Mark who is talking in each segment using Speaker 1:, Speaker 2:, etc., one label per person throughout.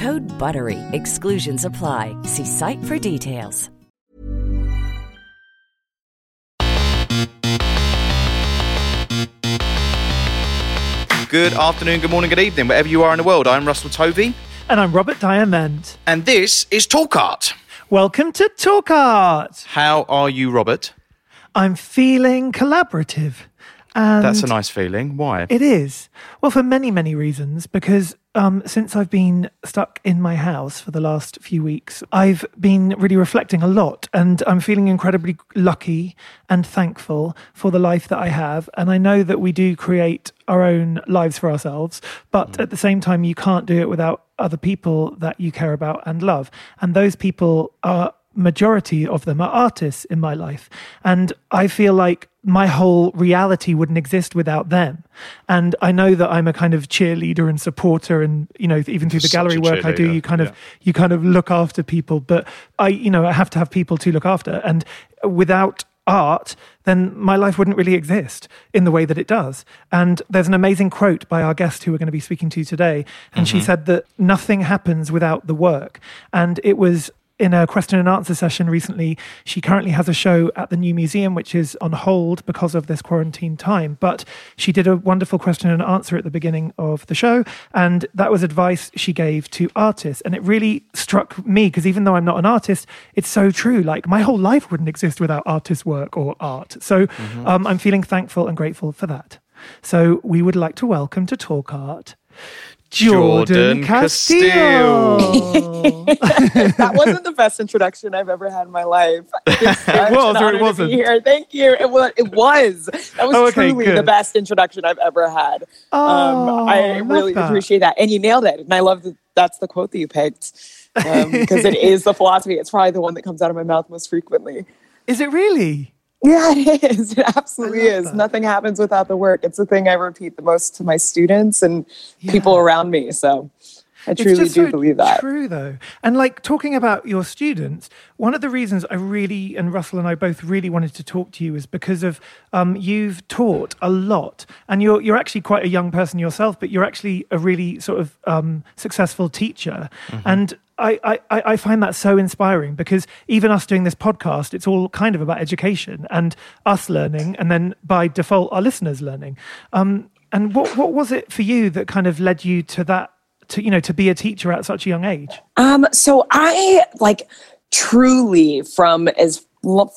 Speaker 1: Code BUTTERY. Exclusions apply. See site for details.
Speaker 2: Good afternoon, good morning, good evening, wherever you are in the world. I'm Russell Tovey,
Speaker 3: And I'm Robert Diamond.
Speaker 2: and this is Talk Art.
Speaker 3: Welcome to Talk Art.
Speaker 2: How are you, Robert?
Speaker 3: I'm feeling collaborative. And
Speaker 2: That's a nice feeling. Why?
Speaker 3: It is. Well, for many, many reasons. Because um, since I've been stuck in my house for the last few weeks, I've been really reflecting a lot. And I'm feeling incredibly lucky and thankful for the life that I have. And I know that we do create our own lives for ourselves. But at the same time, you can't do it without other people that you care about and love. And those people are majority of them are artists in my life and i feel like my whole reality wouldn't exist without them and i know that i'm a kind of cheerleader and supporter and you know even through the
Speaker 2: Such
Speaker 3: gallery work i do you kind of
Speaker 2: yeah.
Speaker 3: you kind of look after people but i you know i have to have people to look after and without art, then my life wouldn't really exist in the way that it does. And there's an amazing quote by our guest who we're going to be speaking to today. And she mm-hmm. said that nothing happens without the work. And it was in a question and answer session recently. She currently has a show at the New Museum, which is on hold because of this quarantine time. But she did a wonderful question and answer at the beginning of the show. And that was advice she gave to artists. And it really struck me because even though I'm not an artist, it's so true. Like my whole life wouldn't exist without artist work or art. So um, I'm feeling thankful and grateful for that. So we would like to welcome to Talk Art. Jordan,
Speaker 2: Jordan
Speaker 3: Casteel.
Speaker 4: that wasn't the best introduction I've ever had in my life. It
Speaker 3: was or it wasn't?
Speaker 4: Here. Thank you. It was. It was. That was
Speaker 3: Oh, okay,
Speaker 4: truly the best introduction I've ever had.
Speaker 3: Oh,
Speaker 4: um, I
Speaker 3: love
Speaker 4: really
Speaker 3: that.
Speaker 4: appreciate that, and you nailed it. And I love that. That's the quote that you picked because it is the philosophy. It's probably the one that comes out of my mouth most frequently.
Speaker 3: Is it really?
Speaker 4: Yeah, it is. It absolutely is.
Speaker 3: that.
Speaker 4: Nothing happens without the work. It's the thing I repeat the most to my students and people around me. So I truly do
Speaker 3: so
Speaker 4: believe that.
Speaker 3: True though, and like talking about your students, one of the reasons I really and Russell and I both really wanted to talk to you is because of um, you've taught a lot, and you're you're actually quite a young person yourself, but you're actually a really sort of um, successful teacher, and. I, I, find that so inspiring because even us doing this podcast, it's all kind of about education and us learning, and then by default, our listeners learning. Um, and what, what was it for you that kind of led you to that to you know to be a teacher at such a young age
Speaker 4: Um, so I like truly from as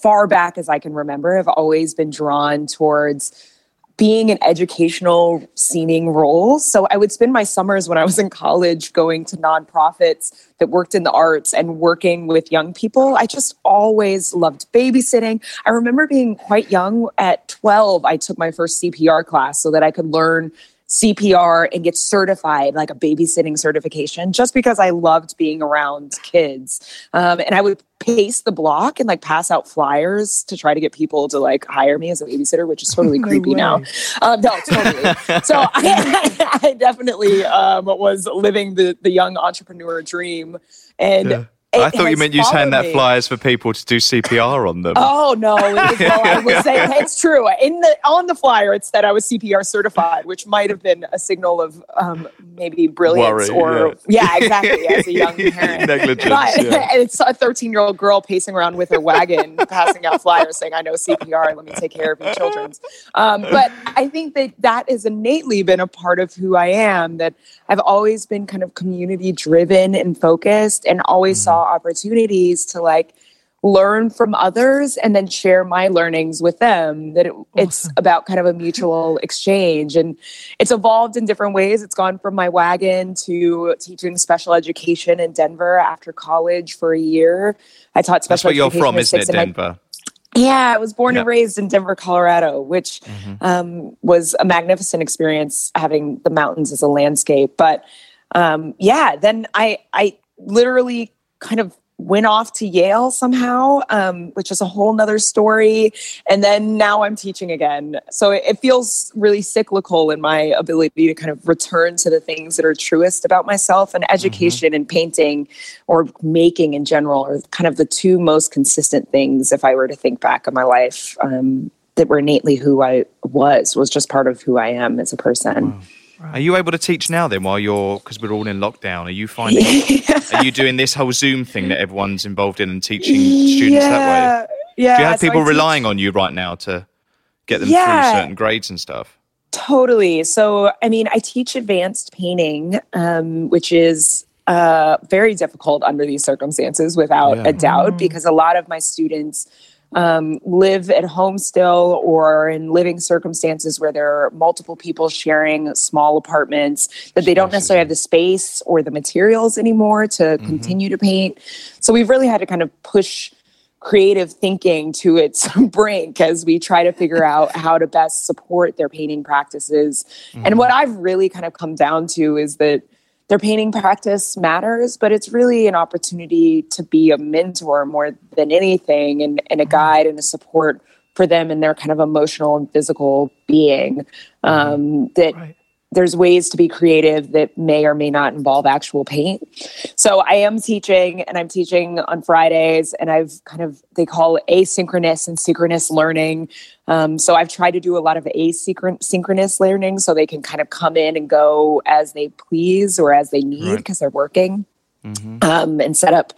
Speaker 4: far back as I can remember, have always been drawn towards being in educational seeming roles. So I would spend my summers when I was in college going to nonprofits that worked in the arts and working with young people. I just always loved babysitting. I remember being quite young at 12, I took my first CPR class so that I could learn CPR and get certified, like a babysitting certification, just because I loved being around kids. Um, and I would pace the block and like pass out flyers to try to get people to like hire me as a babysitter, which is totally
Speaker 3: No
Speaker 4: creepy now. Um, no, totally. so I, I definitely um, was living the the young entrepreneur dream. And
Speaker 2: Yeah. I thought you meant you hand that flyers for people to do CPR on them.
Speaker 4: Oh no! It was, well, I would say it's true. In the on the flyer, it said I was CPR certified, which might have been a signal of um, maybe brilliance
Speaker 2: Worry,
Speaker 4: or yeah. exactly as a young parent.
Speaker 2: Negligence,
Speaker 4: But
Speaker 2: yeah.
Speaker 4: it's a 13 year old girl pacing around with her wagon, passing out flyers saying, "I know CPR. Let me take care of your children's." Um, but I think that that has innately been a part of who I am. That I've always been kind of community driven and focused, and always saw opportunities to like learn from others and then share my learnings with them that it, it's about kind of a mutual exchange and it's evolved in different ways it's gone from my wagon to teaching special education in denver after college for a year i taught
Speaker 2: That's
Speaker 4: special
Speaker 2: where you're from, isn't it,
Speaker 4: six my-
Speaker 2: Denver?
Speaker 4: yeah, I was born and
Speaker 2: Yeah. Mm-hmm.
Speaker 4: raised in Denver, Colorado, which um, was a magnificent experience having the mountains as a landscape. But um, yeah, then I I literally kind of went off to Yale somehow, um, which is a whole nother story. And then now I'm teaching again. So it, it feels really cyclical in my ability to kind of return to the things that are truest about myself and education and painting or making in general are kind of the two most consistent things if I were to think back on my life. Um, that were innately who I was, was just part of who I am as a person.
Speaker 2: Are you able to teach now then while you're, because we're all in lockdown, are you finding, are you doing this whole Zoom thing that everyone's involved in and teaching students that way?
Speaker 4: Yeah.
Speaker 2: Do you have
Speaker 4: so I
Speaker 2: people
Speaker 4: teach-
Speaker 2: relying on you right now to get them
Speaker 4: Yeah.
Speaker 2: through certain grades and stuff?
Speaker 4: Totally. So, I mean, I teach advanced painting, um, which is uh, very difficult under these circumstances, without
Speaker 2: Yeah.
Speaker 4: a doubt, because a lot of my students um, live at home still or in living circumstances where there are multiple people sharing small apartments that they don't necessarily have the space or the materials anymore to continue to paint. So, we've really had to kind of push creative thinking to its brink as we try to figure out how to best support their painting practices. And what I've really kind of come down to is that their painting practice matters, but it's really an opportunity to be a mentor more than anything and, and a guide and a support for them in their kind of emotional and physical being. Um, that
Speaker 3: Right.
Speaker 4: There's ways to be creative that may or may not involve actual paint. So I am teaching and I'm teaching on Fridays and I've kind of, they call it asynchronous and synchronous learning. Um, so I've tried to do a lot of asynchronous learning so they can kind of come in and go as they please or as they need because they're working um, and set up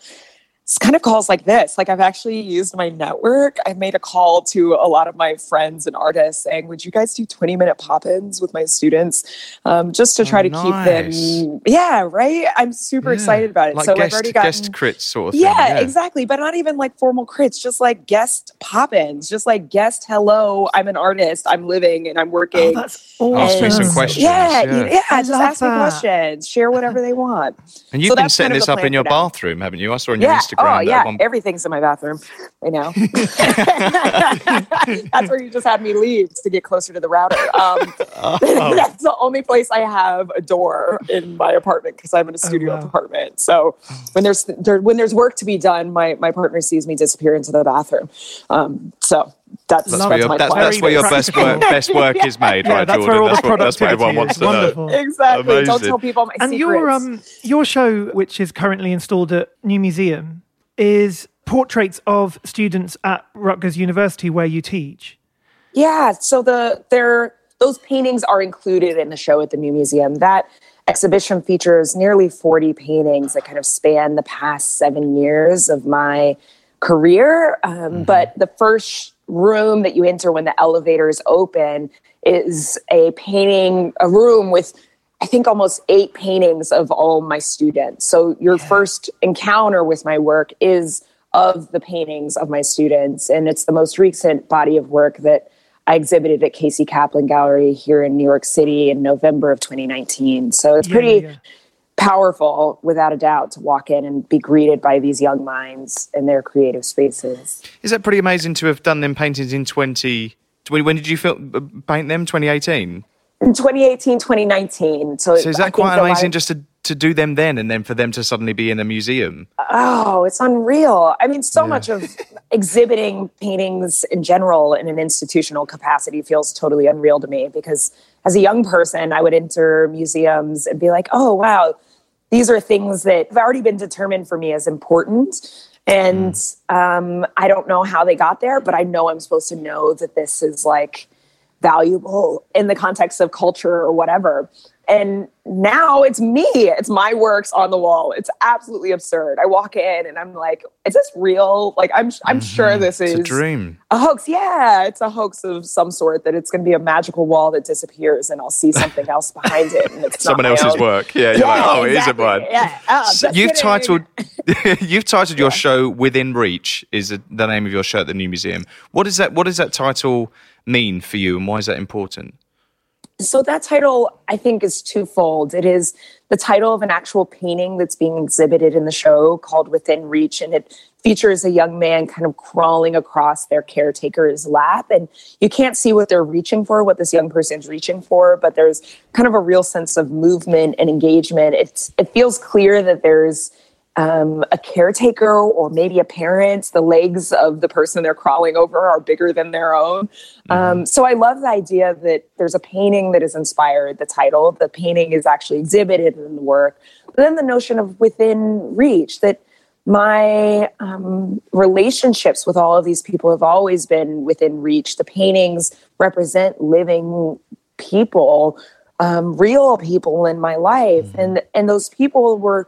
Speaker 4: s- kind of calls like this. Like I've actually used my network. I've made a call to a lot of my friends and artists saying, "Would you guys do twenty minute pop-ins with my students, um, just to try to keep
Speaker 2: Oh,
Speaker 4: them?" Yeah, right. I'm super excited about it.
Speaker 2: Like
Speaker 4: so
Speaker 2: guest,
Speaker 4: I've already got
Speaker 2: guest crits sort of thing.
Speaker 4: yeah, exactly. But not even like formal crits, just like guest pop ins, just like guest hello, I'm an artist, I'm living and I'm
Speaker 3: Oh,
Speaker 4: working.
Speaker 3: that's awesome.
Speaker 2: Ask me some questions,
Speaker 4: Yeah,
Speaker 2: yeah.
Speaker 4: yeah, just
Speaker 3: love
Speaker 4: ask me questions, share whatever they want.
Speaker 2: And you've
Speaker 4: So
Speaker 2: been setting
Speaker 4: kind of
Speaker 2: this up in your bathroom, haven't you? I saw on your
Speaker 4: Yeah.
Speaker 2: Instagram.
Speaker 4: Oh, yeah.
Speaker 2: one-
Speaker 4: Everything's in my bathroom. I know. That's where you just had me leave to get closer to the router. Um,
Speaker 2: Oh.
Speaker 4: that's the only place I have a door in my apartment because I'm in a studio
Speaker 3: wow.
Speaker 4: apartment. So when there's there, when there's work to be done, my my partner sees me disappear into the bathroom. Um, so that's
Speaker 2: That's
Speaker 4: that's,
Speaker 2: where your,
Speaker 4: my
Speaker 2: that's, that's where your best work, best work is made,
Speaker 3: Yeah,
Speaker 2: right,
Speaker 3: that's
Speaker 2: Jordan?
Speaker 3: where all
Speaker 2: that's,
Speaker 3: the
Speaker 2: what, that's what everyone wants
Speaker 3: is.
Speaker 2: to know.
Speaker 3: Wonderful.
Speaker 4: exactly. Don't tell people my
Speaker 3: And
Speaker 4: secrets.
Speaker 3: your um your show, which is currently installed at New Museum, is portraits of students at Rutgers University where you teach.
Speaker 4: Yeah, so the there those paintings are included in the show at the New Museum. That exhibition features nearly 40 paintings that kind of span the past seven years of my career. Um, But the first room that you enter when the elevators open is a painting, a room with I think almost eight paintings of all my students. So your first encounter with my work is of the paintings of my students. And it's the most recent body of work that I exhibited at Casey Kaplan Gallery here in New York City in November of 2019. So it's
Speaker 3: Yeah,
Speaker 4: pretty
Speaker 3: yeah.
Speaker 4: powerful, without a doubt, to walk in and be greeted by these young minds in their creative spaces.
Speaker 2: Is that pretty amazing to have done them paintings in 20... When when did you uh, paint them? 2018?
Speaker 4: In 2018, 2019. So,
Speaker 2: So is that
Speaker 4: think
Speaker 2: quite amazing just to, to do them then and then for them to suddenly be in a museum?
Speaker 4: Oh, it's unreal. I mean, so much of exhibiting paintings in general in an institutional capacity feels totally unreal to me because as a young person, I would enter museums and be like, oh, wow, these are things that have already been determined for me as important. And um, I don't know how they got there, but I know I'm supposed to know that this is like valuable in the context of culture or whatever. And now it's me. It's my works on the wall. It's absolutely absurd. I walk in and I'm like, is this real? Like I'm I'm mm-hmm. sure this
Speaker 2: It's
Speaker 4: is
Speaker 2: a dream.
Speaker 4: a hoax. Yeah, it's a hoax of some sort that it's going to be a magical wall that disappears and I'll see something else behind it and it's
Speaker 2: Someone else's
Speaker 4: own.
Speaker 2: work. Yeah, you're like, oh, it is a
Speaker 4: exactly.
Speaker 2: mine.
Speaker 4: Yeah. Oh,
Speaker 2: So you've
Speaker 4: kidding.
Speaker 2: titled You've titled your show "Within Reach" is the name of your show at the New Museum. What does that What does that title mean for you, and why is that important?
Speaker 4: So that title, I think, is twofold. It is the title of an actual painting that's being exhibited in the show called Within Reach, and it features a young man kind of crawling across their caretaker's lap. And you can't see what they're reaching for, what this young person's reaching for, but there's kind of a real sense of movement and engagement. It's, it feels clear that there's um, a caretaker or maybe a parent, the legs of the person they're crawling over are bigger than their own. Mm-hmm. Um, so I love the idea that there's a painting that is inspired the title. The painting is actually exhibited in the work. But then the notion of within reach that my um, relationships with all of these people have always been within reach. The paintings represent living people, um, real people in my life, mm-hmm. and and those people were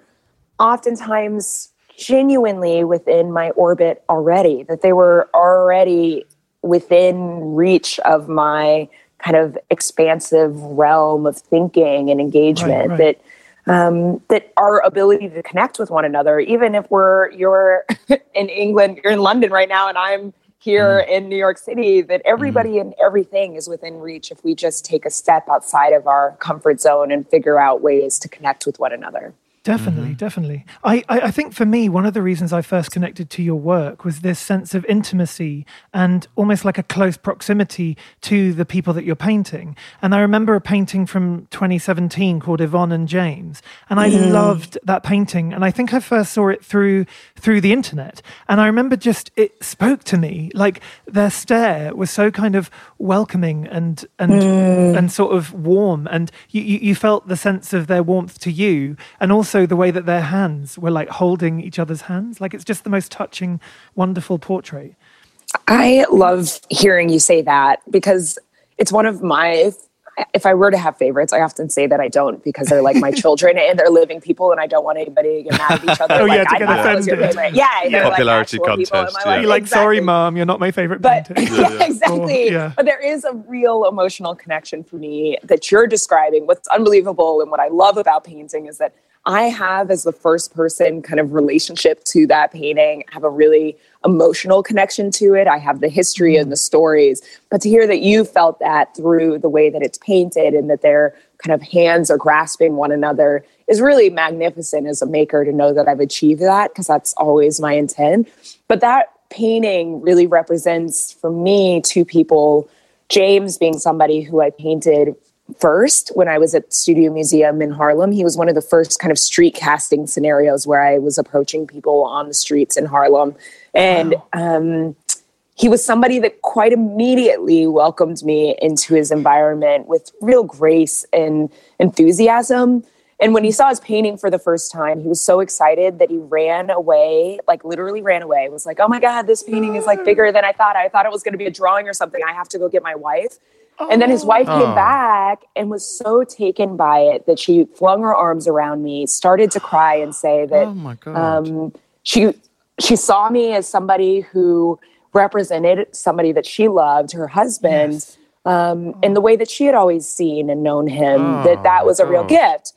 Speaker 4: oftentimes genuinely within my orbit already, that they were already within reach of my kind of expansive realm of thinking and engagement right, right. that um, that our ability to connect with one another, even if we're you're in England, you're in London right now, and I'm here mm. in New York City, that everybody mm. and everything is within reach if we just take a step outside of our comfort zone and figure out ways to connect with one another.
Speaker 3: Definitely, mm-hmm. definitely. I, I, I, think for me, one of the reasons I first connected to your work was this sense of intimacy and almost like a close proximity to the people that you're painting. And I remember a painting from 2017 called Yvonne and James, and I mm. loved that painting. And I think I first saw it through through the internet. And I remember just it spoke to me like their stare was so kind of welcoming and and mm. and sort of warm, and you, you you felt the sense of their warmth to you, and also also the way that their hands were like holding each other's hands. Like it's just the most touching, wonderful portrait.
Speaker 4: I love hearing you say that because it's one of my if I were to have favorites, I often say that I don't because they're like my children and they're living people, and I don't want anybody to get mad at each other.
Speaker 3: oh
Speaker 4: like,
Speaker 3: yeah, to get offended.
Speaker 4: Yeah,
Speaker 3: yeah.
Speaker 2: popularity like contest. Yeah.
Speaker 3: You're like, exactly. sorry, mom, you're not my favorite.
Speaker 4: But yeah, exactly. Or, yeah. But there is a real emotional connection for me that you're describing. What's unbelievable and what I love about painting is that I have, as the first person kind of relationship to that painting, have a really emotional connection to it. I have the history and mm-hmm. the stories. But to hear that you felt that through the way that it's painted and that their kind of hands are grasping one another is really magnificent as a maker to know that I've achieved that because that's always my intent. But that painting really represents for me two people. James being somebody who I painted first when I was at Studio Museum in Harlem. He was one of the first kind of street casting scenarios where I was approaching people on the streets in Harlem. And wow. um, he was somebody that quite immediately welcomed me into his environment with real grace and enthusiasm. And when he saw his painting for the first time, he was so excited that he ran away, like literally ran away. It was like, oh my God, this painting is like bigger than I thought. I thought it was going to be a drawing or something. I have to go get my wife. And then his wife came oh. back and was so taken by it that she flung her arms around me, started to cry and say that
Speaker 2: oh
Speaker 4: um, she she saw me as somebody who represented somebody that she loved, her husband, yes. um, in the way that she had always seen and known him. Oh, that that was a real gift.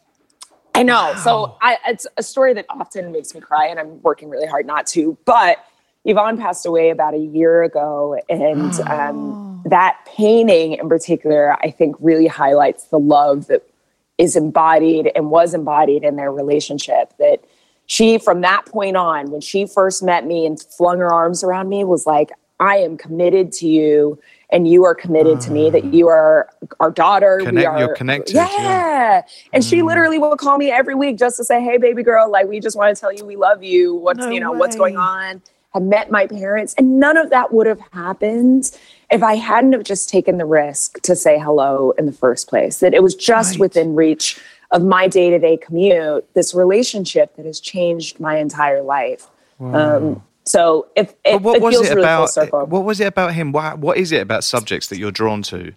Speaker 4: I know. Wow. So I, it's a story that often makes me cry, and I'm working really hard not to. But Yvonne passed away about a year ago, and um, that painting in particular, I think, really highlights the love that is embodied and was embodied in their relationship. That she, from that point on, when she first met me and flung her arms around me, was like, I am committed to you and you are committed uh, to me that you are our daughter
Speaker 2: connect,
Speaker 4: we are
Speaker 2: you're connected
Speaker 4: yeah, yeah. and mm. she literally will call me every week just to say hey baby girl like we just want to tell you we love you what's no you know way. what's going on i met my parents. And none of that would have happened if I hadn't have just taken the risk to say hello in the first place. That it was just right. within reach of my day to day commute, this relationship that has changed my entire life. Wow. Um, so if it, what it was it really
Speaker 2: about, What was it about him? What, what is it about subjects that you're drawn to?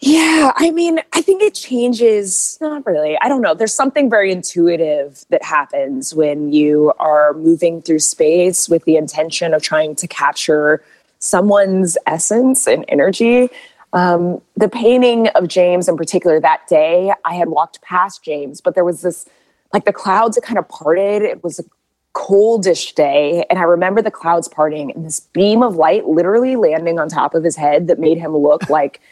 Speaker 4: Yeah, I mean, I think it changes. Not really. I don't know. There's something very intuitive that happens when you are moving through space with the intention of trying to capture someone's essence and energy. Um, the painting of James in particular that day, I had walked past James, but there was this like the clouds had kind of parted. It was a coldish day and i remember the clouds parting and this beam of light literally landing on top of his head that made him look like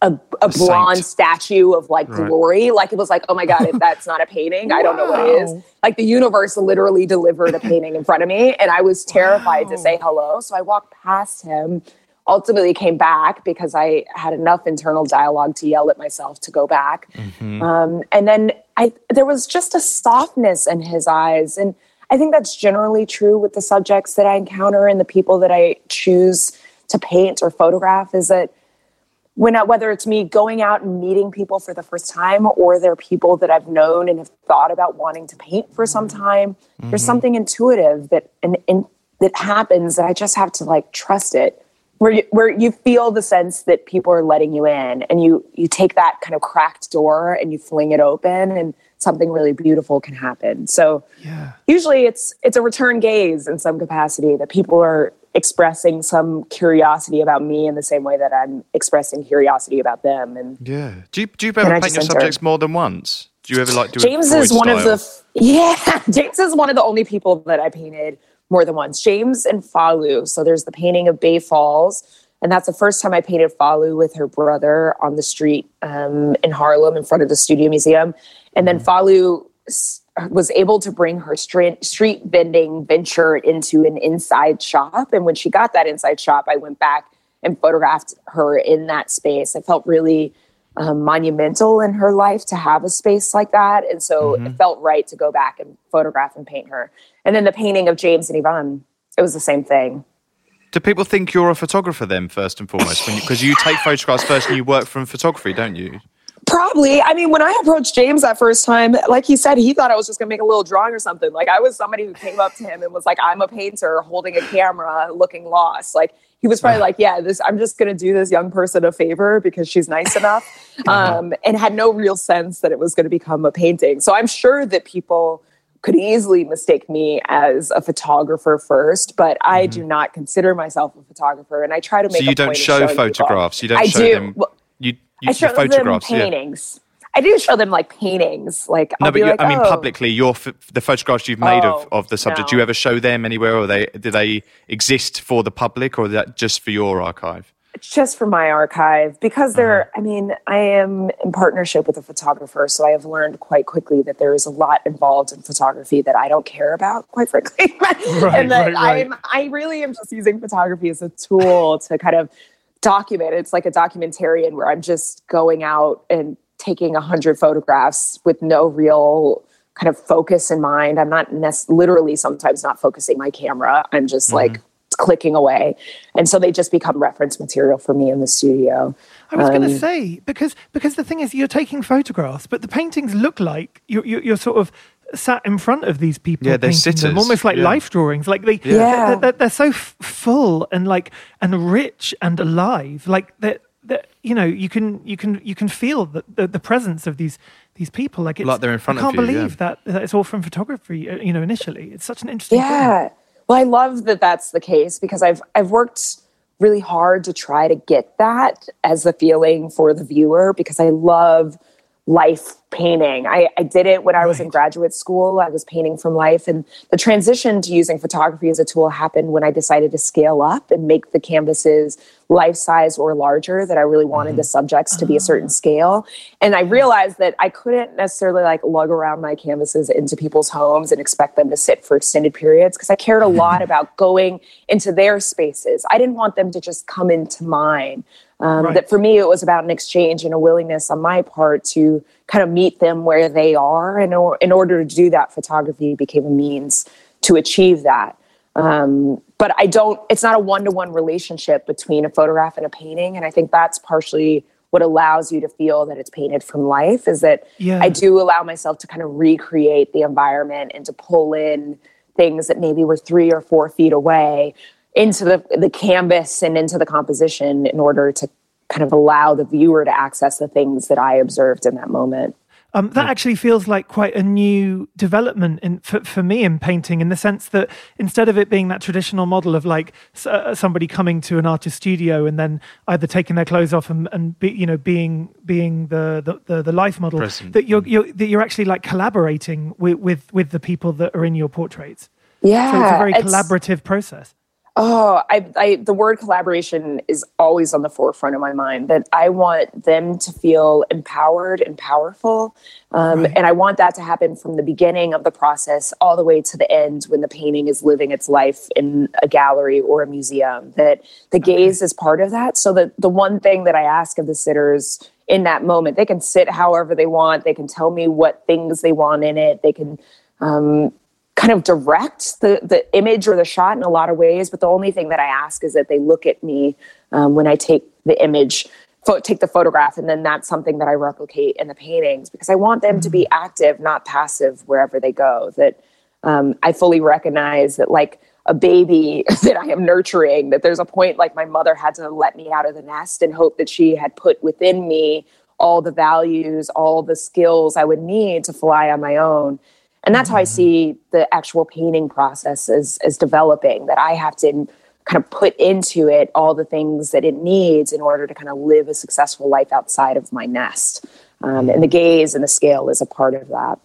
Speaker 4: a, a bronze statue of like right. glory like it was like oh my god if that's not a painting i don't know what it is like the universe literally delivered a painting in front of me and i was terrified wow. to say hello so i walked past him ultimately came back because I had enough internal dialogue to yell at myself to go back. Mm-hmm. Um, and then I there was just a softness in his eyes, and I think that's generally true with the subjects that I encounter and the people that I choose to paint or photograph is that when I, whether it's me going out and meeting people for the first time or they're people that I've known and have thought about wanting to paint for some time, mm-hmm. there's something intuitive that and, and that happens that I just have to like trust it. Where you, where you feel the sense that people are letting you in, and you you take that kind of cracked door and you fling it open, and something really beautiful can happen. So yeah. usually it's it's a return gaze in some capacity that people are expressing some curiosity about me in the same way that I'm expressing curiosity about them. And
Speaker 2: yeah, do you do you ever paint your subjects more than once? Do you ever like do
Speaker 4: James is one style? of the yeah James is one of the only people that I painted more than once. James and Falu. So there's the painting of Bay Falls. And that's the first time I painted Falu with her brother on the street um, in Harlem in front of the Studio Museum. And then Falu was able to bring her street, vending venture into an inside shop. And when she got that inside shop, I went back and photographed her in that space. I felt really um, monumental in her life to have a space like that. And so mm-hmm. it felt right to go back and photograph and paint her. And then the painting of James and Yvonne, it was the same thing.
Speaker 2: Do people think you're a photographer then, first and foremost? Because you, you take photographs first and you work from photography, don't you?
Speaker 4: Probably. I mean, when I approached James that first time, like he said, he thought I was just gonna make a little drawing or something. Like I was somebody who came up to him and was like, "I'm a painter, holding a camera, looking lost." Like he was probably like, "Yeah, this. I'm just gonna do this young person a favor because she's nice enough," um, and had no real sense that it was gonna become a painting. So I'm sure that people could easily mistake me as a photographer first, but I mm-hmm. do not consider myself a photographer, and I try to make.
Speaker 2: So you don't show photographs. You don't I show
Speaker 4: do.
Speaker 2: them. Well, you
Speaker 4: I show them paintings. Yeah. I do show them like paintings. Like
Speaker 2: no,
Speaker 4: I'll
Speaker 2: but
Speaker 4: like,
Speaker 2: I mean
Speaker 4: oh.
Speaker 2: publicly, your the photographs you've made
Speaker 4: oh,
Speaker 2: of, of the subject.
Speaker 4: No.
Speaker 2: Do you ever show them anywhere, or they do they exist for the public, or that just for your archive?
Speaker 4: It's just for my archive because they're. Uh-huh. I mean, I am in partnership with a photographer, so I have learned quite quickly that there is a lot involved in photography that I don't care about, quite frankly, right, and that right, right. I'm. I really am just using photography as a tool to kind of document. It's like a documentarian where I'm just going out and taking a hundred photographs with no real kind of focus in mind. I'm not nec- literally sometimes not focusing my camera. I'm just mm-hmm. like clicking away, and so they just become reference material for me in the studio.
Speaker 3: I was um, going to say because because the thing is you're taking photographs, but the paintings look like you're, you're, you're sort of sat in front of these people
Speaker 2: yeah they're sitters
Speaker 3: them, almost like
Speaker 2: yeah.
Speaker 3: life drawings like they
Speaker 4: yeah.
Speaker 3: They're, they're, they're, so f- full and like and rich and alive like that that you know you can you can you can feel the, the, the presence of these these people like it's
Speaker 2: like they're in front
Speaker 3: I can't
Speaker 2: of you,
Speaker 3: believe
Speaker 2: yeah.
Speaker 3: that, that it's all from photography uh, you know initially it's such an interesting
Speaker 4: yeah
Speaker 3: thing.
Speaker 4: well i love that that's the case because i've i've worked really hard to try to get that as a feeling for the viewer because i love life painting. I, I did it when I was right. in graduate school. I was painting from life. And the transition to using photography as a tool happened when I decided to scale up and make the canvases life size or larger, that I really wanted mm-hmm. the subjects to be a certain ah. scale. And I realized that I couldn't necessarily like lug around my canvases into people's homes and expect them to sit for extended periods because I cared a lot about going into their spaces. I didn't want them to just come into mine. Um, right. That for me, it was about an exchange and a willingness on my part to kind of meet them where they are. And in order to do that, photography became a means to achieve that. Um, but I don't, it's not a one to one relationship between a photograph and a painting. And I think that's partially what allows you to feel that it's painted from life is that yeah. I do allow myself to kind of recreate the environment and to pull in things that maybe were three or four feet away into the, the canvas and into the composition in order to kind of allow the viewer to access the things that I observed in that moment.
Speaker 3: Um, that actually feels like quite a new development in, for, for me in painting, in the sense that instead of it being that traditional model of like uh, somebody coming to an artist studio and then either taking their clothes off and, and be, you know being being the the, the, the life model,
Speaker 2: Present.
Speaker 3: that you're, you're that you're actually like collaborating with, with with the people that are in your portraits.
Speaker 4: Yeah.
Speaker 3: So it's a very collaborative process.
Speaker 4: Oh, I, I, the word collaboration is always on the forefront of my mind. That I want them to feel empowered and powerful, um,
Speaker 3: Right.
Speaker 4: and I want that to happen from the beginning of the process all the way to the end when the painting is living its life in a gallery or a museum. That the gaze is part of that. So that the one thing that I ask of the sitters in that moment, they can sit however they want. They can tell me what things they want in it. They can um, kind of direct the the image or the shot in a lot of ways. But the only thing that I ask is that they look at me um, when I take the image, pho- take the photograph, and then that's something that I replicate in the paintings because I want them to be active, not passive, wherever they go. That um, I fully recognize that, like a baby that I am nurturing, that there's a point like my mother had to let me out of the nest and hope that she had put within me all the values, all the skills I would need to fly on my own. And that's how I see the actual painting process as, as developing, that I have to kind of put into it all the things that it needs in order to kind of live a successful life outside of my nest. Um, and the gaze and the scale is a part of that.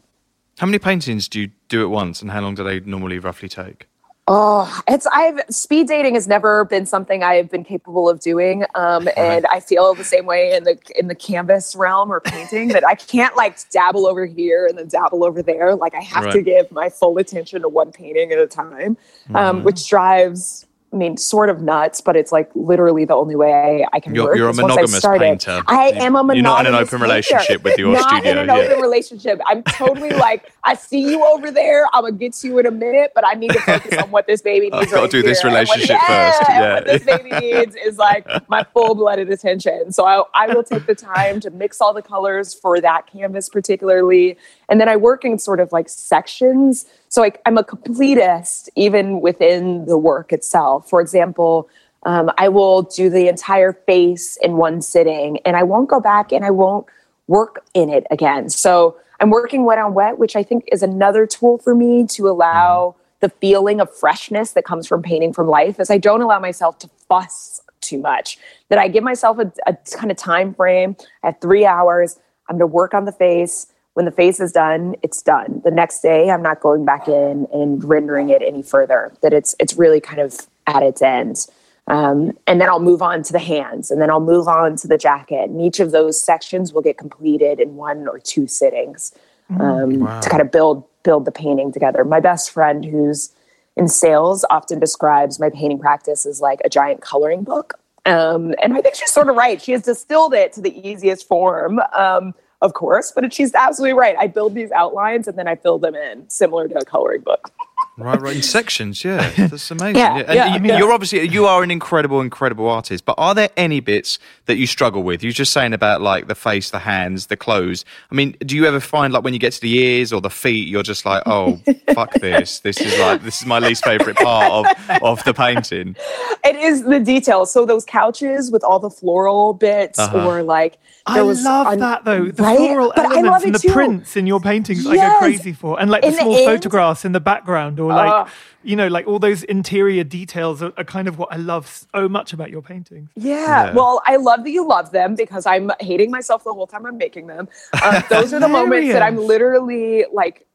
Speaker 2: How many paintings do you do at once, and how long do they normally roughly take?
Speaker 4: Oh, it's I've speed dating has never been something I've been capable of doing, um, and I feel the same way in the in the canvas realm or painting that I can't like dabble over here and then dabble over there. Like I have to give my full attention to one painting at a time, um, which drives. I mean, sort of nuts, but it's like literally the only way I can
Speaker 2: You're-
Speaker 4: work.
Speaker 2: you're a
Speaker 4: I
Speaker 2: monogamous
Speaker 4: it.
Speaker 2: painter.
Speaker 4: I
Speaker 2: You-
Speaker 4: am a monogamous
Speaker 2: you're not in an open
Speaker 4: painter.
Speaker 2: relationship with your
Speaker 4: not
Speaker 2: studio,
Speaker 4: in an
Speaker 2: yeah.
Speaker 4: open relationship. I'm totally like, I see you over there. I'm gonna get to you in a minute, but I need to focus on what this baby needs.
Speaker 2: I've gotta
Speaker 4: right
Speaker 2: do this
Speaker 4: here. What-
Speaker 2: relationship
Speaker 4: yeah,
Speaker 2: first. Yeah.
Speaker 4: what this baby needs is like my full blooded attention. So I, I will take the time to mix all the colors for that canvas particularly, and then I work in sort of like sections. So like I'm a completist even within the work itself. For example. Um, I will do the entire face in one sitting and I won't go back and I won't work in it again. So I'm working wet on wet, which I think is another tool for me to allow the feeling of freshness that comes from painting from life as I don't allow myself to fuss too much. That I give myself a, a kind of time frame. I have three hours. I'm going to work on the face. When the face is done, it's done. The next day, I'm not going back in and rendering it any further. That it's it's really kind of at its end. Um, and then I'll move on to the hands, and then I'll move on to the jacket. And each of those sections will get completed in one or two sittings um, to kind of build build the painting together. My best friend, who's in sales, often describes my painting practice as like a giant coloring book. Um, and I think she's sort of right. She has distilled it to the easiest form, um, of course, but she's absolutely right. I build these outlines and then I fill them in, similar to a coloring book.
Speaker 2: Right, right, in sections, yeah, that's amazing.
Speaker 4: Yeah,
Speaker 2: And
Speaker 4: yeah,
Speaker 2: you,
Speaker 4: I mean-
Speaker 2: you're obviously you are an incredible, incredible artist. But are there any bits that you struggle with? You're just saying about like the face, the hands, the clothes. I mean, do you ever find like when you get to the ears or the feet, you're just like, oh, fuck this. This is like this is my least favorite part of of the painting.
Speaker 4: It is the details. So those couches with all the floral bits,
Speaker 2: Uh-huh.
Speaker 4: or like
Speaker 3: I
Speaker 4: there was
Speaker 3: love
Speaker 4: on-
Speaker 3: that though. The
Speaker 4: right?
Speaker 3: floral
Speaker 4: But I
Speaker 3: elements
Speaker 4: love
Speaker 3: and the
Speaker 4: too.
Speaker 3: prints in your paintings I go crazy for. And like the
Speaker 4: In the
Speaker 3: small
Speaker 4: end-
Speaker 3: photographs in the background or like
Speaker 4: Ugh.
Speaker 3: you know, like all those interior details are, are kind of what I love so much about your paintings.
Speaker 4: Yeah.
Speaker 2: Yeah.
Speaker 4: Well, I love that you love them because I'm hating myself the whole time I'm making them. Um, those are the moments that I'm literally like,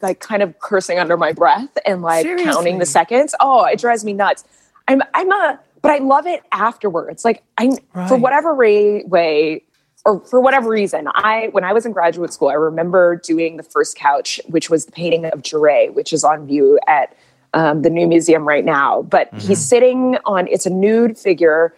Speaker 4: like kind of cursing under my breath and like counting the seconds. Oh, it drives me nuts. I'm, I'm a, but I love it afterwards. Like I, for whatever way, way or for whatever reason, I when I was in graduate school, I remember doing the first couch, which was the painting of Duray, which is on view at um, the new museum right now. But he's sitting on it's a nude figure,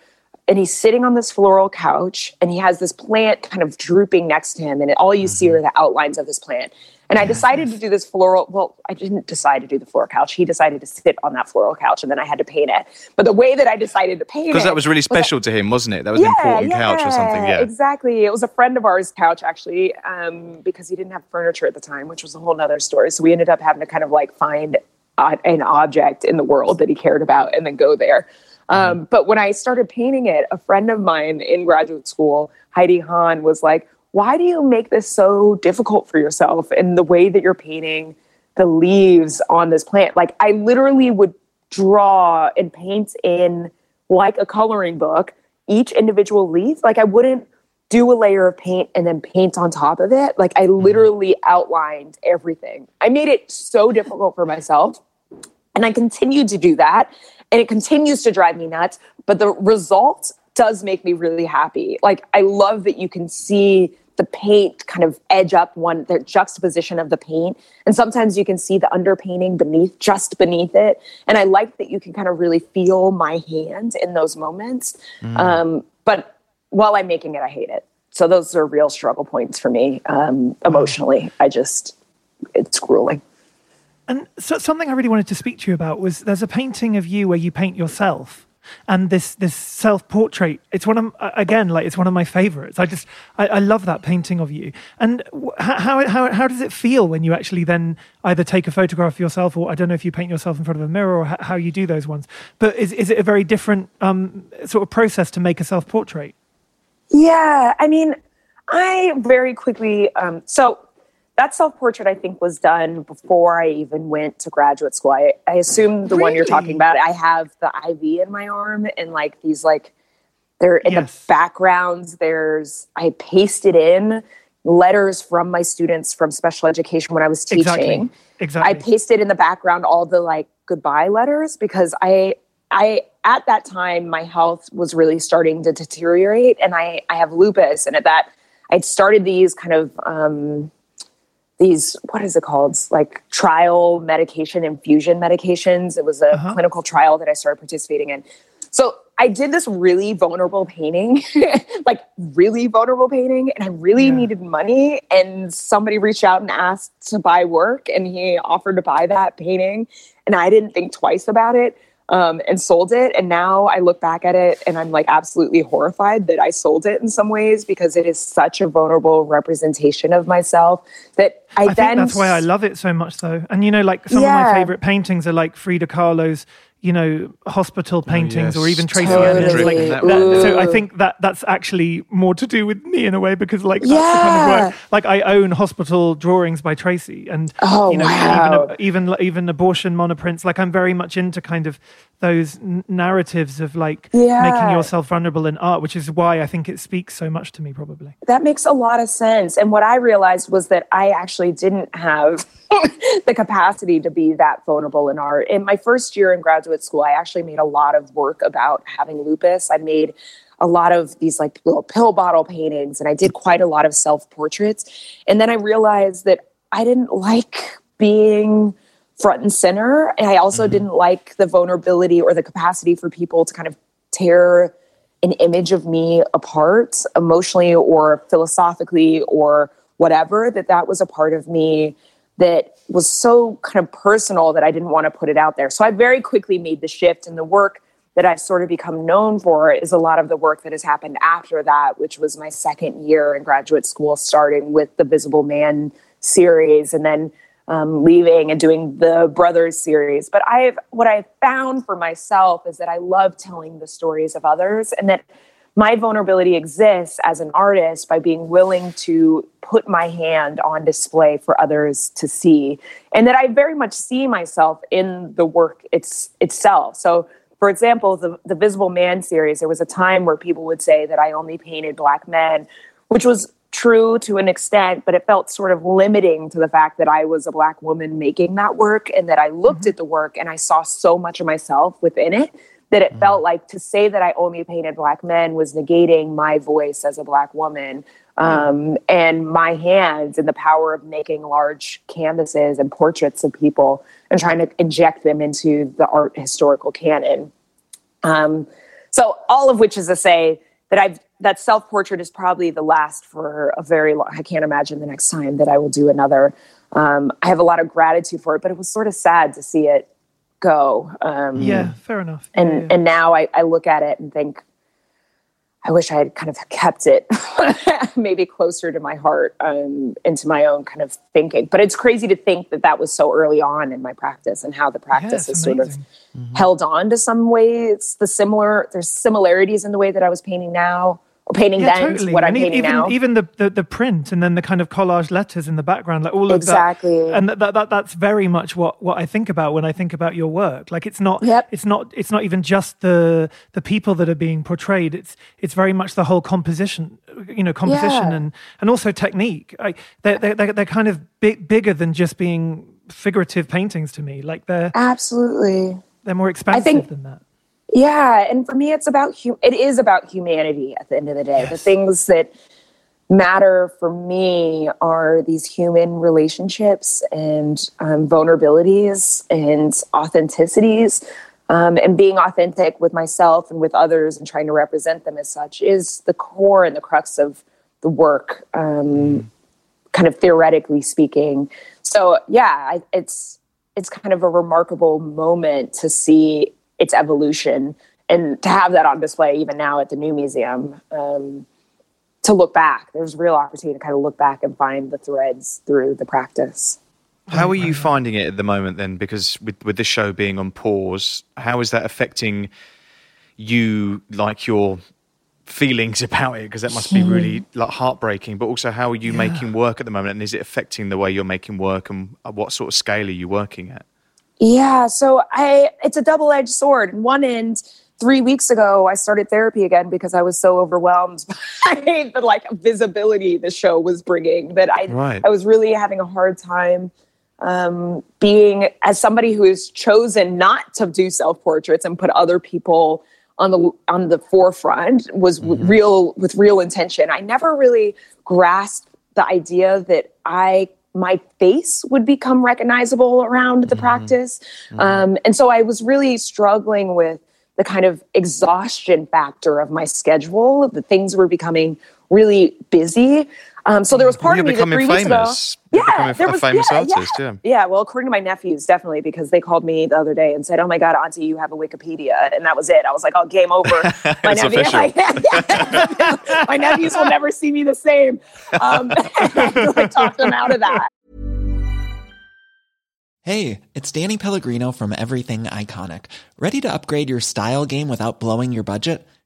Speaker 4: and he's sitting on this floral couch, and he has this plant kind of drooping next to him, and all you see are the outlines of this plant. And I decided to do this floral. Well, I didn't decide to do the floral couch. He decided to sit on that floral couch, and then I had to paint it. But the way that I decided to paint it
Speaker 2: Because that was really special to him, wasn't it? That was an important couch or something. Yeah.
Speaker 4: exactly. It was a friend of ours' couch actually, um, because he didn't have furniture at the time, which was a whole other story. So we ended up having to kind of like find uh, an object in the world that he cared about and then go there.
Speaker 2: Mm-hmm.
Speaker 4: Um, but when I started painting it, a friend of mine in graduate school, Heidi Hahn, was like, "Why do you make this so difficult for yourself?" And the way that you're painting the leaves on this plant, like I literally would draw and paint in like a coloring book each individual leaf. Like I wouldn't do a layer of paint and then paint on top of it. Like I mm-hmm. literally outlined everything. I made it so difficult for myself. And I continued to do that. And it continues to drive me nuts. But the result does make me really happy. Like, I love that you can see the paint kind of edge up one, the juxtaposition of the paint. And sometimes you can see the underpainting beneath, just beneath it. And I like that you can kind of really feel my hand in those moments. Mm. Um, but while I'm making it, I hate it. So those are real struggle points for me um, emotionally. I just, it's grueling.
Speaker 3: And so something I really wanted to speak to you about was there's a painting of you where you paint yourself and this this self portrait it's one of again like it's one of my favorites. I just i, I love that painting of you. And how, how how does it feel when you actually then either take a photograph of yourself or i don't know if you paint yourself in front of a mirror or how you do those ones but is, is it a very different um, sort of process to make a self portrait
Speaker 4: yeah i mean i very quickly um, so that self portrait I think was done before I even went to graduate school. I, I assume the really? one you're talking about. I have the IV in my arm and like these like they're in yes. the backgrounds. There's I pasted in letters from my students from special education when I was teaching.
Speaker 3: Exactly. exactly.
Speaker 4: I pasted in the background all the like goodbye letters because I I at that time my health was really starting to deteriorate and I I have lupus and at that I'd started these kind of um these what is it called like trial medication infusion medications it was a uh-huh. clinical trial that i started participating in so i did this really vulnerable painting like really vulnerable painting and i really yeah. needed money and somebody reached out and asked to buy work and he offered to buy that painting and i didn't think twice about it um, and sold it. And now I look back at it and I'm like absolutely horrified that I sold it in some ways because it is such a vulnerable representation of myself that I,
Speaker 3: I
Speaker 4: then.
Speaker 3: that's why I love it so much, though. And you know, like some yeah. of my favorite paintings are like Frida Kahlo's you know hospital oh, paintings oh, yes. or even Tracey totally. like that, so I think that that's actually more to do with me in a way because like that's yeah. the kind of work like I own hospital drawings by Tracey and
Speaker 4: oh,
Speaker 3: you know
Speaker 4: wow.
Speaker 3: even, even even abortion monoprints like I'm very much into kind of those n- narratives of like yeah. making yourself vulnerable in art which is why I think it speaks so much to me probably
Speaker 4: that makes a lot of sense and what I realized was that I actually didn't have the capacity to be that vulnerable in art in my first year in graduate school, I actually made a lot of work about having lupus. I made a lot of these like little pill bottle paintings and I did quite a lot of self portraits. And then I realized that I didn't like being front and center. And I also mm-hmm. didn't like the vulnerability or the capacity for people to kind of tear an image of me apart emotionally or philosophically or whatever, that that was a part of me that was so kind of personal that I didn't want to put it out there. So I very quickly made the shift and the work that I've sort of become known for is a lot of the work that has happened after that, which was my second year in graduate school, starting with the Visible Man series and then um, leaving and doing the Brothers series. But I've what I've found for myself is that I love telling the stories of others and that my vulnerability exists as an artist by being willing to put my hand on display for others to see. And that i very much see myself in the work it's, itself. So for example the, the visible man series there was a time where people would say that i only painted black men which was true to an extent but it felt sort of limiting to the fact that i was a black woman making that work and that i looked mm-hmm. at the work and i saw so much of myself within it that it mm. felt like to say that I only painted black men was negating my voice as a black woman um, and my hands and the power of making large canvases and portraits of people and trying to inject them into the art historical canon. Um, so all of which is to say that I've that self portrait is probably the last for a very long. I can't imagine the next time that I will do another. Um, I have a lot of gratitude for it, but it was sort of sad to see it go.
Speaker 3: Um, yeah, fair enough.
Speaker 4: And
Speaker 3: yeah, yeah.
Speaker 4: and now I, I look at it and think, I wish I had kind of kept it maybe closer to my heart um, into my own kind of thinking. But it's crazy to think that that was so early on in my practice and how the practice yeah, is sort of mm-hmm. held on to some ways. The similar there's similarities in the way that I was painting now painting yeah, then totally. what I'm painting
Speaker 3: even,
Speaker 4: now.
Speaker 3: Even the, the, the print and then the kind of collage letters in the background, like all of that.
Speaker 4: exactly.
Speaker 3: that. And that, that, that, that's very much what, what I think about when I think about your work. Like it's not
Speaker 4: yep.
Speaker 3: it's not it's not even just the the people that are being portrayed. It's it's very much the whole composition, you know, composition yeah. and and also technique. I, they're, they're they're kind of big, bigger than just being figurative paintings to me. Like they're
Speaker 4: absolutely
Speaker 3: they're more expansive
Speaker 4: think,
Speaker 3: than that.
Speaker 4: Yeah, and for me, it's about hu- it is about humanity at the end of the day. Yes. The things that matter for me are these human relationships and um, vulnerabilities and authenticities. Um, and being authentic with myself and with others and trying to represent them as such is the core and the crux of the work, um, mm. kind of theoretically speaking. So yeah, I, it's it's kind of a remarkable moment to see its evolution and to have that on display even now at the new museum. Um, to look back, there's real opportunity to kind of look back and find the threads through the practice.
Speaker 2: How are you finding it at the moment then? Because with with the show being on pause, how is that affecting you, like your feelings about it? Because that must be really like heartbreaking. But also, how are you yeah. making work at the moment, and is it affecting the way you're making work, and what sort of scale are you working at?
Speaker 4: Yeah, so I it's a double edged sword. On one end, three weeks ago, I started therapy again because I was so overwhelmed by the like visibility the show was bringing that I right. I was really having a hard time um, being as somebody who has chosen not to do self portraits and put other people on the on the forefront was mm-hmm. real with real intention. I never really grasped the idea that I my face would become recognizable around the mm-hmm. practice, mm-hmm. Um, and so I was really struggling with the kind of exhaustion factor of my schedule. The things were becoming really busy. Um, so there was part
Speaker 2: You're
Speaker 4: of me that three
Speaker 2: famous.
Speaker 4: weeks ago, yeah,
Speaker 2: there was, a famous yeah, artist, yeah.
Speaker 4: yeah. yeah. well, according to my nephews, definitely because they called me the other day and said, "Oh my God, Auntie, you have a Wikipedia," and that was it. I was like, "Oh, game over."
Speaker 2: My, nephew, like,
Speaker 4: my nephews will never see me the same. Um, I talked them out of that.
Speaker 5: Hey, it's Danny Pellegrino from Everything Iconic. Ready to upgrade your style game without blowing your budget?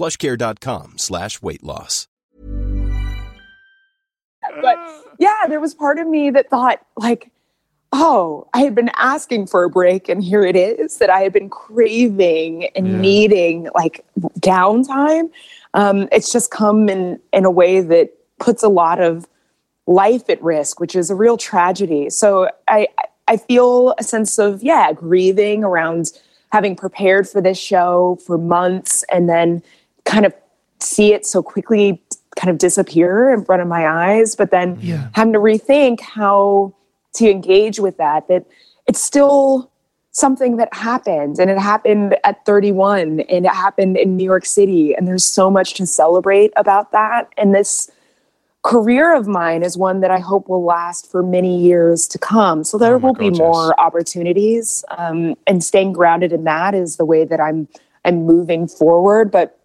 Speaker 6: Plushcare.com slash weight loss.
Speaker 4: But yeah, there was part of me that thought, like, oh, I had been asking for a break, and here it is that I had been craving and yeah. needing like downtime. Um, it's just come in in a way that puts a lot of life at risk, which is a real tragedy. So I I feel a sense of yeah grieving around having prepared for this show for months and then kind of see it so quickly kind of disappear in front of my eyes but then yeah. having to rethink how to engage with that that it's still something that happened and it happened at 31 and it happened in New York City and there's so much to celebrate about that and this career of mine is one that I hope will last for many years to come. So there oh will be more opportunities, um, and staying grounded in that is the way that I'm I'm moving forward. But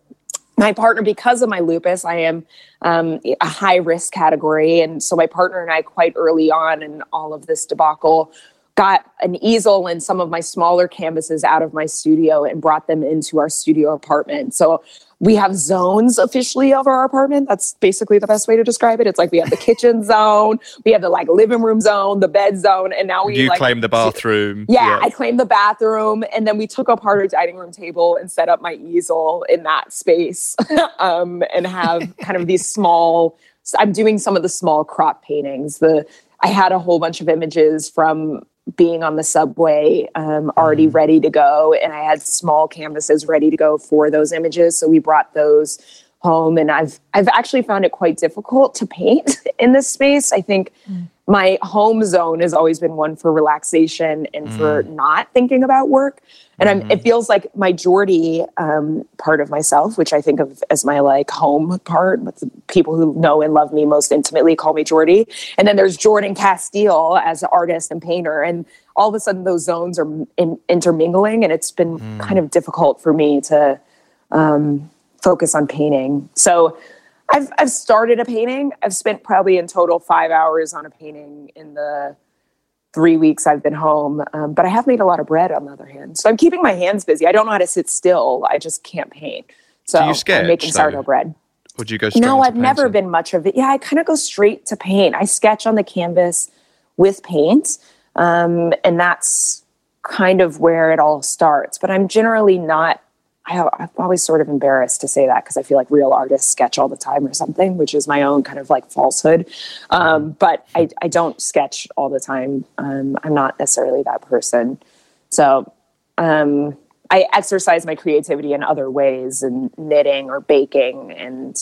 Speaker 4: my partner, because of my lupus, I am um, a high risk category, and so my partner and I, quite early on in all of this debacle, got an easel and some of my smaller canvases out of my studio and brought them into our studio apartment. So we have zones officially of our apartment. That's basically the best way to describe it. It's like we have the kitchen zone, we have the like living room zone, the bed zone, and now we
Speaker 2: you
Speaker 4: like,
Speaker 2: claim the bathroom.
Speaker 4: Yeah, yeah, I claim the bathroom, and then we took apart our dining room table and set up my easel in that space, um, and have kind of these small. I'm doing some of the small crop paintings. The I had a whole bunch of images from being on the subway um, already mm-hmm. ready to go and i had small canvases ready to go for those images so we brought those home and i've i've actually found it quite difficult to paint in this space i think mm. My home zone has always been one for relaxation and for
Speaker 2: Mm.
Speaker 4: not thinking about work. And I'm,
Speaker 2: Mm-hmm.
Speaker 4: it feels like my Geordie um, part of myself, which I think of as my like home part, but the people who know and love me most intimately call me Geordie. And then there's Jordan Casteel as an artist and painter. And all of a sudden those zones are in, intermingling. And it's been
Speaker 2: Mm.
Speaker 4: kind of difficult for me to um, focus on painting. So I've I've started a painting. I've spent probably in total five hours on a painting in the three weeks I've been home. Um, but I have made a lot of bread on the other hand. So I'm keeping my hands busy. I don't know how to sit still. I just can't paint. So
Speaker 2: Do you sketch,
Speaker 4: I'm making sourdough bread.
Speaker 2: Would you go straight
Speaker 4: No, I've never been much of it. Yeah, I kind of go straight to paint. I sketch on the canvas with paint, um, and that's kind of where it all starts. But I'm generally not. I, I'm always sort of embarrassed to say that because I feel like real artists sketch all the time or something, which is my own kind of like falsehood. Um, but I, I don't sketch all the time. Um, I'm not necessarily that person. So um, I exercise my creativity in other ways, and knitting or baking, and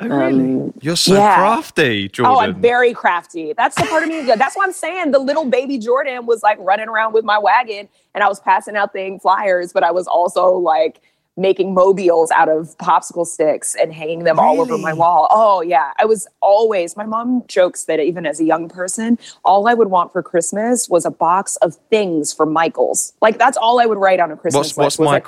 Speaker 4: um,
Speaker 2: You're so
Speaker 4: Yeah.
Speaker 2: crafty, Jordan.
Speaker 4: Oh, I'm very crafty. That's the part of me. That's what I'm saying. The little baby Jordan was like running around with my wagon and I was passing out thing flyers, but I was also like making mobiles out of popsicle sticks and hanging them all over my wall. Oh yeah. I was always my mom jokes that even as a young person, all I would want for Christmas was a box of things for Michael's. Like that's all I would write on a Christmas
Speaker 2: what's
Speaker 4: list.
Speaker 2: what's
Speaker 4: was, like,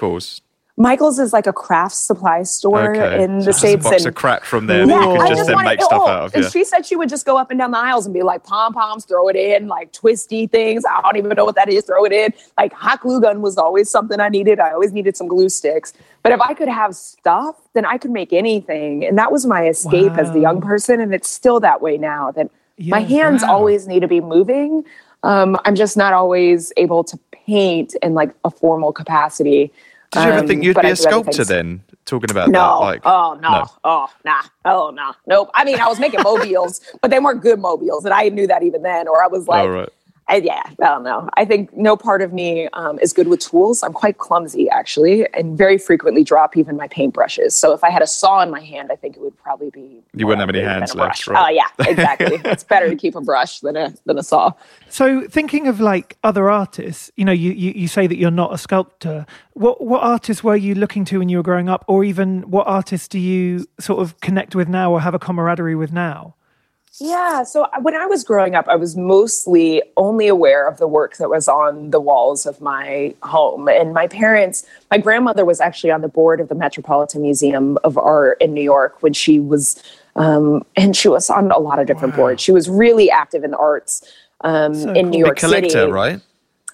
Speaker 2: Michael's?
Speaker 4: Michael's is like a craft supply store
Speaker 2: Okay.
Speaker 4: in
Speaker 2: So
Speaker 4: the
Speaker 2: just
Speaker 4: States.
Speaker 2: a box
Speaker 4: and
Speaker 2: of crap from there that
Speaker 4: yeah,
Speaker 2: you
Speaker 4: I
Speaker 2: could just then
Speaker 4: wanted
Speaker 2: make
Speaker 4: it
Speaker 2: stuff
Speaker 4: all.
Speaker 2: out of.
Speaker 4: And she said she would just go up and down the aisles and be like, pom poms, throw it in, like twisty things. I don't even know what that is, throw it in. Like hot glue gun was always something I needed. I always needed some glue sticks. But if I could have stuff, then I could make anything. And that was my escape as the young person. And it's still that way now that my hands
Speaker 3: wow.
Speaker 4: always need to be moving. Um, I'm just not always able to paint in like a formal capacity.
Speaker 2: Did you ever
Speaker 4: Um,
Speaker 2: think you'd be a sculptor then? Talking about
Speaker 4: No.
Speaker 2: that, like
Speaker 4: oh no.
Speaker 2: no.
Speaker 4: Oh nah. Oh no. Nope. I mean, I was making mobiles, but they weren't good mobiles, and I knew that even then. Or I was like,
Speaker 2: All right.
Speaker 4: I, yeah, I don't know. I think no part of me um, is good with tools. I'm quite clumsy, actually, and very frequently drop even my paintbrushes. So if I had a saw in my hand, I think it would probably be.
Speaker 2: You wouldn't have any hands left, right?
Speaker 4: Oh yeah, exactly. it's better to keep a brush than a than a saw.
Speaker 3: So, thinking of like other artists, you know, you, you, you say that you're not a sculptor. What what artists were you looking to when you were growing up, or even what artists do you sort of connect with now, or have a camaraderie with now?
Speaker 4: Yeah. So when I was growing up, I was mostly only aware of the work that was on the walls of my home. And my parents, my grandmother was actually on the board of the Metropolitan Museum of Art in New York when she was, um, and she was on a lot of different boards. She was really active in the arts um,
Speaker 3: So
Speaker 4: in
Speaker 3: cool.
Speaker 4: New York
Speaker 2: collector,
Speaker 4: City.
Speaker 2: right?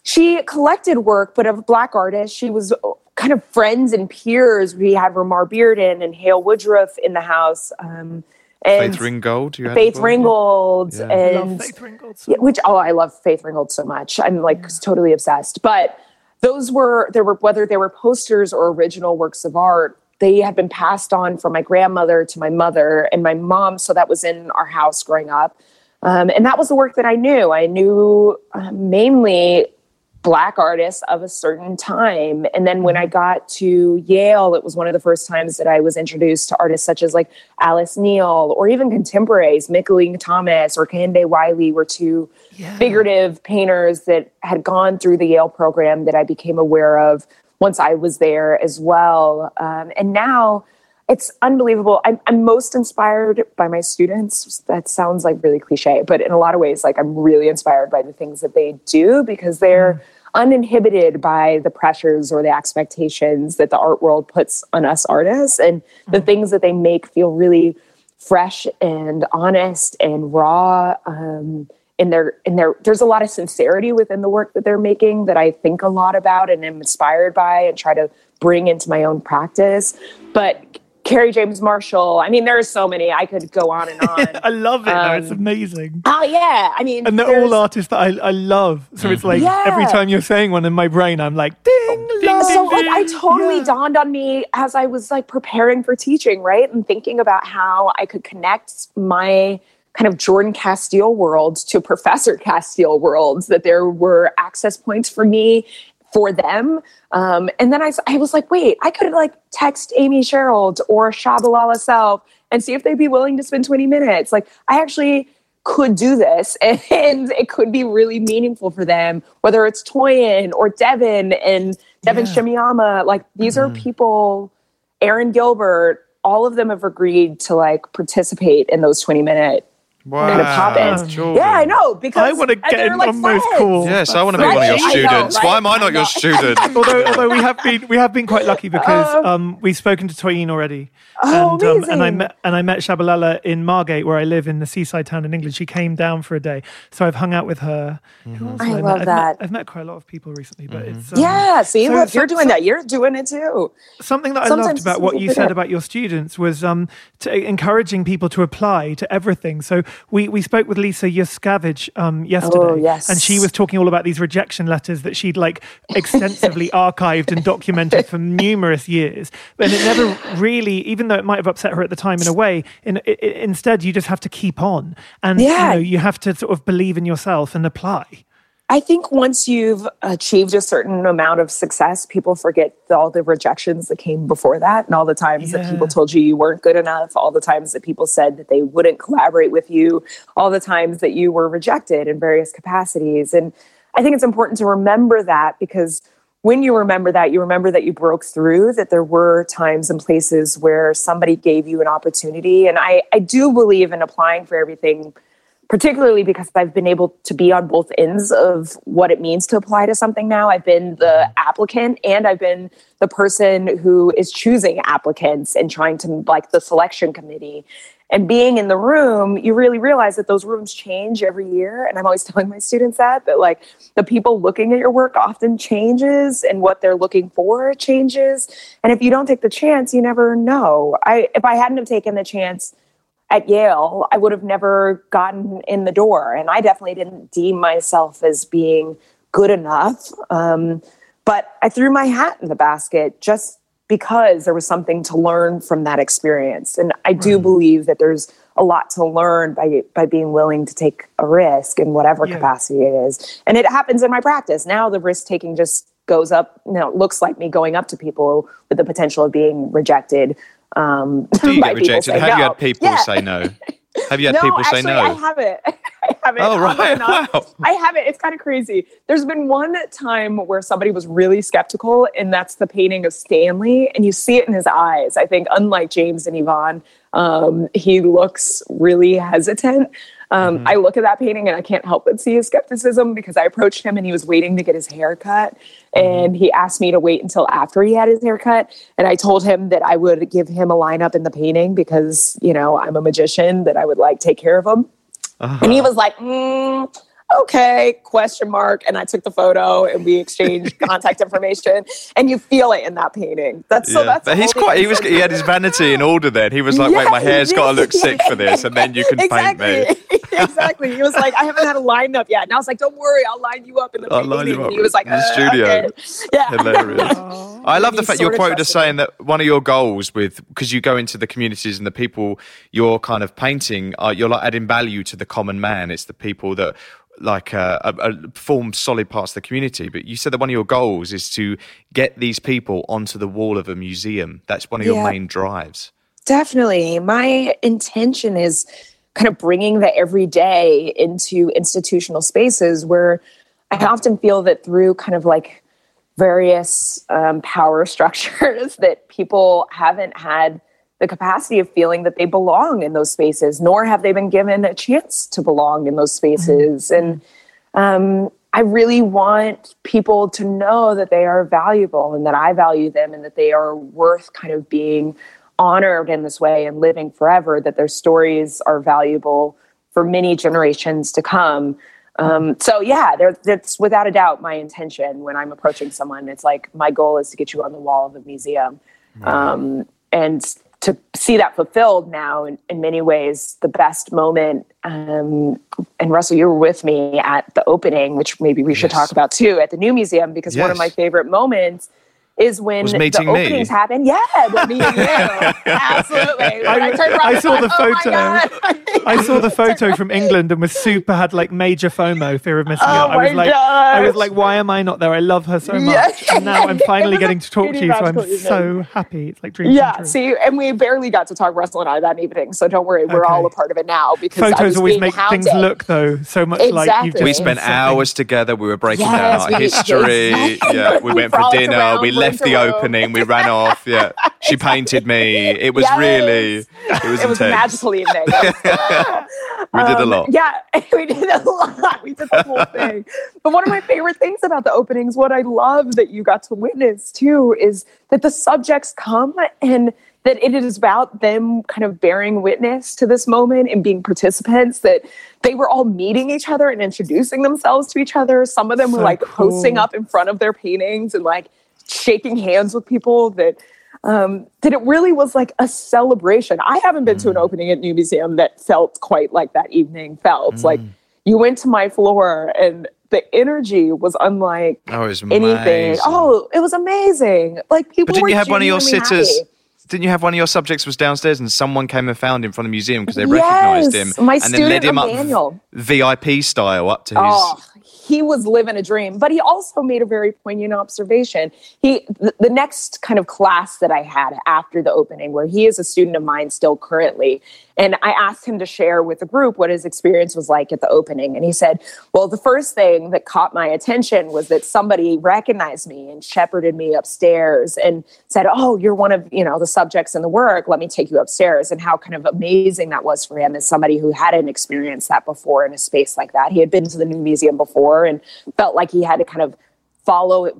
Speaker 4: She collected work, but of black artists. She was kind of friends and peers. We had Romare Bearden and Hale Woodruff in the house. Um, and
Speaker 2: Faith Ringgold. You
Speaker 4: Faith
Speaker 2: as well?
Speaker 4: Ringgold
Speaker 2: Yeah.
Speaker 4: and
Speaker 3: Love Faith Ringgold. so
Speaker 4: yeah, which oh, I love Faith Ringgold so much. I'm like totally obsessed. But those were there were whether they were posters or original works of art. They had been passed on from my grandmother to my mother and my mom. So that was in our house growing up, um, and that was the work that I knew. I knew uh, mainly black artists of a certain time. And then when I got to Yale, it was one of the first times that I was introduced to artists such as like Alice Neel or even contemporaries, Mickalene Thomas or Kehinde Wiley were two figurative painters that had gone through the Yale program that I became aware of once I was there as well. Um, and now it's unbelievable. I'm, I'm most inspired by my students. That sounds like really cliche, but in a lot of ways, like I'm really inspired by the things that they do because they're uninhibited by the pressures or the expectations that the art world puts on us artists and the things that they make feel really fresh and honest and raw. Um, in their in their there's a lot of sincerity within the work that they're making that I think a lot about and am inspired by and try to bring into my own practice. But Kerry James Marshall, I mean, there are so many. I could go on and on.
Speaker 3: I love it. though. it's
Speaker 4: Um,
Speaker 3: amazing.
Speaker 4: oh yeah, I mean,
Speaker 3: And they're all artists that I, I love. So it's like
Speaker 4: Yeah.
Speaker 3: every time you're saying one in my brain, I'm like, ding, ding,
Speaker 4: so
Speaker 3: ding,
Speaker 4: like I totally
Speaker 3: Yeah.
Speaker 4: dawned on me as I was like preparing for teaching, right? And thinking about how I could connect my kind of Jordan Casteel world to Professor Casteel worlds, that there were access points for me for them. Um, and then I, I was like, wait, I could like text Amy Sherald or Tschabalala Self and see if they'd be willing to spend 20 minutes. Like I actually could do this and, and it could be really meaningful for them, whether it's Toyin or Devan and Devan
Speaker 3: Yeah.
Speaker 4: Shimoyama. Like these
Speaker 2: Mm-hmm.
Speaker 4: are people, Aaron Gilbert, all of them have agreed to like participate in those 20 minute
Speaker 2: Wow.
Speaker 4: kind of pop-ins.
Speaker 2: Jordan.
Speaker 4: Yeah, I know because
Speaker 3: I want to get
Speaker 4: they're
Speaker 3: in
Speaker 4: like
Speaker 3: on those calls.
Speaker 2: Yes, I want to be
Speaker 4: Right?
Speaker 2: one of your
Speaker 4: I know,
Speaker 2: students.
Speaker 4: right?
Speaker 2: Why am I
Speaker 4: I
Speaker 2: not your student?
Speaker 3: although although we have been we have been quite lucky because
Speaker 4: Oh.
Speaker 3: um, we've spoken to Toyin already,
Speaker 4: Oh,
Speaker 3: and um, and I met and I met Tschabalala in Margate where I live in the seaside town in England. She came down for a day, so I've hung out with her. Who else
Speaker 4: I
Speaker 3: have
Speaker 4: love
Speaker 3: met? I've
Speaker 4: that.
Speaker 3: Met, I've met quite a lot of people recently, but it's um,
Speaker 4: Yeah, see,
Speaker 3: so-
Speaker 4: look,
Speaker 3: so-
Speaker 4: you're doing
Speaker 3: so-
Speaker 4: that. You're doing it too.
Speaker 3: Something that I loved about what you said about your students was um, to encouraging people to apply to everything. So we, we spoke with Lisa Yuskavage um, yesterday,
Speaker 4: Oh, yes.
Speaker 3: and she was talking all about these rejection letters that she'd like extensively archived and documented for numerous years. And it never really, even though it might have upset her at the time in a way, in, instead you just have to keep on, and
Speaker 4: Yeah.
Speaker 3: you know you have to sort of believe in yourself and apply.
Speaker 4: I think once you've achieved a certain amount of success, people forget all the rejections that came before that and all the times that people told you you weren't good enough, all the times that people said that they wouldn't collaborate with you, all the times that you were rejected in various capacities. And I think it's important to remember that because when you remember that, you remember that you broke through, that there were times and places where somebody gave you an opportunity. And I, I do believe in applying for everything particularly because I've been able to be on both ends of what it means to apply to something now. I've been the applicant and I've been the person who is choosing applicants and trying to like the selection committee. And being in the room, you really realize that those rooms change every year. And I'm always telling my students that, that like the people looking at your work often changes and what they're looking for changes. And if you don't take the chance, you never know. I if I hadn't have taken the chance at Yale, I would have never gotten in the door. And I definitely didn't deem myself as being good enough. Um, but I threw my hat in the basket just because there was something to learn from that experience. And I do believe that there's a lot to learn by by being willing to take a risk in whatever
Speaker 3: Yeah.
Speaker 4: capacity it is. And it happens in my practice. Now the risk taking just goes up, you know, it looks like me going up to people with the potential of being rejected. Um,
Speaker 2: Do you get rejected? Have you had people
Speaker 4: Yeah.
Speaker 2: say no? Have you had
Speaker 4: no,
Speaker 2: people
Speaker 4: actually,
Speaker 2: say
Speaker 4: I
Speaker 2: no?
Speaker 4: haven't. I haven't.
Speaker 2: Oh, right. Wow.
Speaker 4: I haven't. It's kind of crazy. There's been one time where somebody was really skeptical, and that's the painting of Stanley, and you see it in his eyes. I think, unlike James and Yvonne, um, he looks really hesitant. Um,
Speaker 2: Mm-hmm.
Speaker 4: I look at that painting and I can't help but see his skepticism because I approached him and he was waiting to get his hair cut.
Speaker 2: Mm-hmm.
Speaker 4: And he asked me to wait until after he had his hair cut. And I told him that I would give him a lineup in the painting because, you know, I'm a magician, that I would like take care of him. And he was like, mm, okay, question mark. And I took the photo and we exchanged contact information. And you feel it in that painting. That's so
Speaker 2: Yeah.
Speaker 4: that's
Speaker 2: but he's quite. He was. He had his vanity in order. Then he was like, "Wait, my
Speaker 4: Yeah,
Speaker 2: hair's got to look
Speaker 4: yeah.
Speaker 2: sick for this, and then you can
Speaker 4: exactly.
Speaker 2: paint me."
Speaker 4: exactly. He was like, I haven't had a lineup yet. And I was like, don't worry, I'll line you up in the
Speaker 2: I'll
Speaker 4: painting.
Speaker 2: line you
Speaker 4: And
Speaker 2: up
Speaker 4: he was like,
Speaker 2: in the
Speaker 4: "Uh,
Speaker 2: studio."
Speaker 4: okay." Yeah.
Speaker 2: Hilarious. I love the fact you're
Speaker 4: sorta
Speaker 2: quoted as saying that one of your goals with because you go into the communities and the people you're kind of painting, are, you're like adding value to the common man. It's the people that like uh, form solid parts of the community. But you said that one of your goals is to get these people onto the wall of a museum. That's one of your main drives.
Speaker 4: Definitely. My intention is kind of bringing the everyday into institutional spaces where I often feel that through kind of like various um, power structures that people haven't had the capacity of feeling that they belong in those spaces, nor have they been given a chance to belong in those spaces. And um, I really want people to know that they are valuable and that I value them and that they are worth kind of being honored in this way and living forever, that their stories are valuable for many generations to come. Um, so yeah, there, that's without a doubt my intention when I'm approaching someone. It's like my goal is to get you on the wall of a museum, um, and to see that fulfilled now in, in many ways. The best moment, um, and Russell, you were with me at the opening, which maybe we should
Speaker 2: Yes.
Speaker 4: talk about too at the new museum because one of my favorite moments is when the
Speaker 2: meeting me.
Speaker 4: openings happen. Yeah, with me and you. Absolutely. When
Speaker 3: I- I saw
Speaker 4: thought,
Speaker 3: the
Speaker 4: "Oh
Speaker 3: photo."
Speaker 4: God."
Speaker 3: I saw the photo from England and was super had like major FOMO, fear of missing
Speaker 4: Oh
Speaker 3: out. I was
Speaker 4: my
Speaker 3: like, I was like, why am I not there? I love her so much,
Speaker 4: Yes.
Speaker 3: and now I'm finally getting
Speaker 4: a
Speaker 3: to talk to you, so I'm
Speaker 4: magical
Speaker 3: so happy. It's like dreams
Speaker 4: Yeah,
Speaker 3: come true.
Speaker 4: see, and we barely got to talk Russell and I that evening, so don't worry, we're all a part of it now because
Speaker 3: Photos always
Speaker 4: being
Speaker 3: make things look though so much like you've just
Speaker 2: We spent
Speaker 3: something.
Speaker 2: hours together. We were breaking
Speaker 4: Yes,
Speaker 2: down our
Speaker 4: we-
Speaker 2: history. Yeah, we
Speaker 4: We
Speaker 2: went for dinner. we left the opening. We ran off. Yeah, she painted me. It was
Speaker 4: Yes.
Speaker 2: really, it was
Speaker 4: It was a magical evening.
Speaker 2: We did a
Speaker 4: Um,
Speaker 2: lot.
Speaker 4: Yeah, we did a lot. We did the whole thing. But one of my favorite things about the openings, what I love that you got to witness too, is that the subjects come and that it is about them kind of bearing witness to this moment and being participants, that they were all meeting each other and introducing themselves to each other. Some of them were
Speaker 3: So
Speaker 4: like posting up in front of their paintings and like shaking hands with people that um, that it really was like a celebration. I haven't been to
Speaker 2: Mm.
Speaker 4: an opening at New Museum that felt quite like that evening felt. Like
Speaker 2: Mm.
Speaker 4: you went to my floor and the energy was unlike
Speaker 2: Oh, was
Speaker 4: anything. Oh, it was amazing. Like people
Speaker 2: But didn't you have one of your sitters?
Speaker 4: happy.
Speaker 2: Didn't you have one of your subjects was downstairs and someone came and found him from the museum because they recognised him
Speaker 4: my
Speaker 2: and then led him up VIP style up to his.
Speaker 4: Oh, he was living a dream, but he also made a very poignant observation. He, the, the next kind of class that I had after the opening, where he is a student of mine still currently, and I asked him to share with the group what his experience was like at the opening, and he said, "Well, the first thing that caught my attention was that somebody recognized me and shepherded me upstairs and said, "Oh, you're one of you know the subjects in the work. Let me take you upstairs." And how kind of amazing that was for him as somebody who hadn't experienced that before in a space like that. He had been to the new museum before and felt like he had to kind of follow it.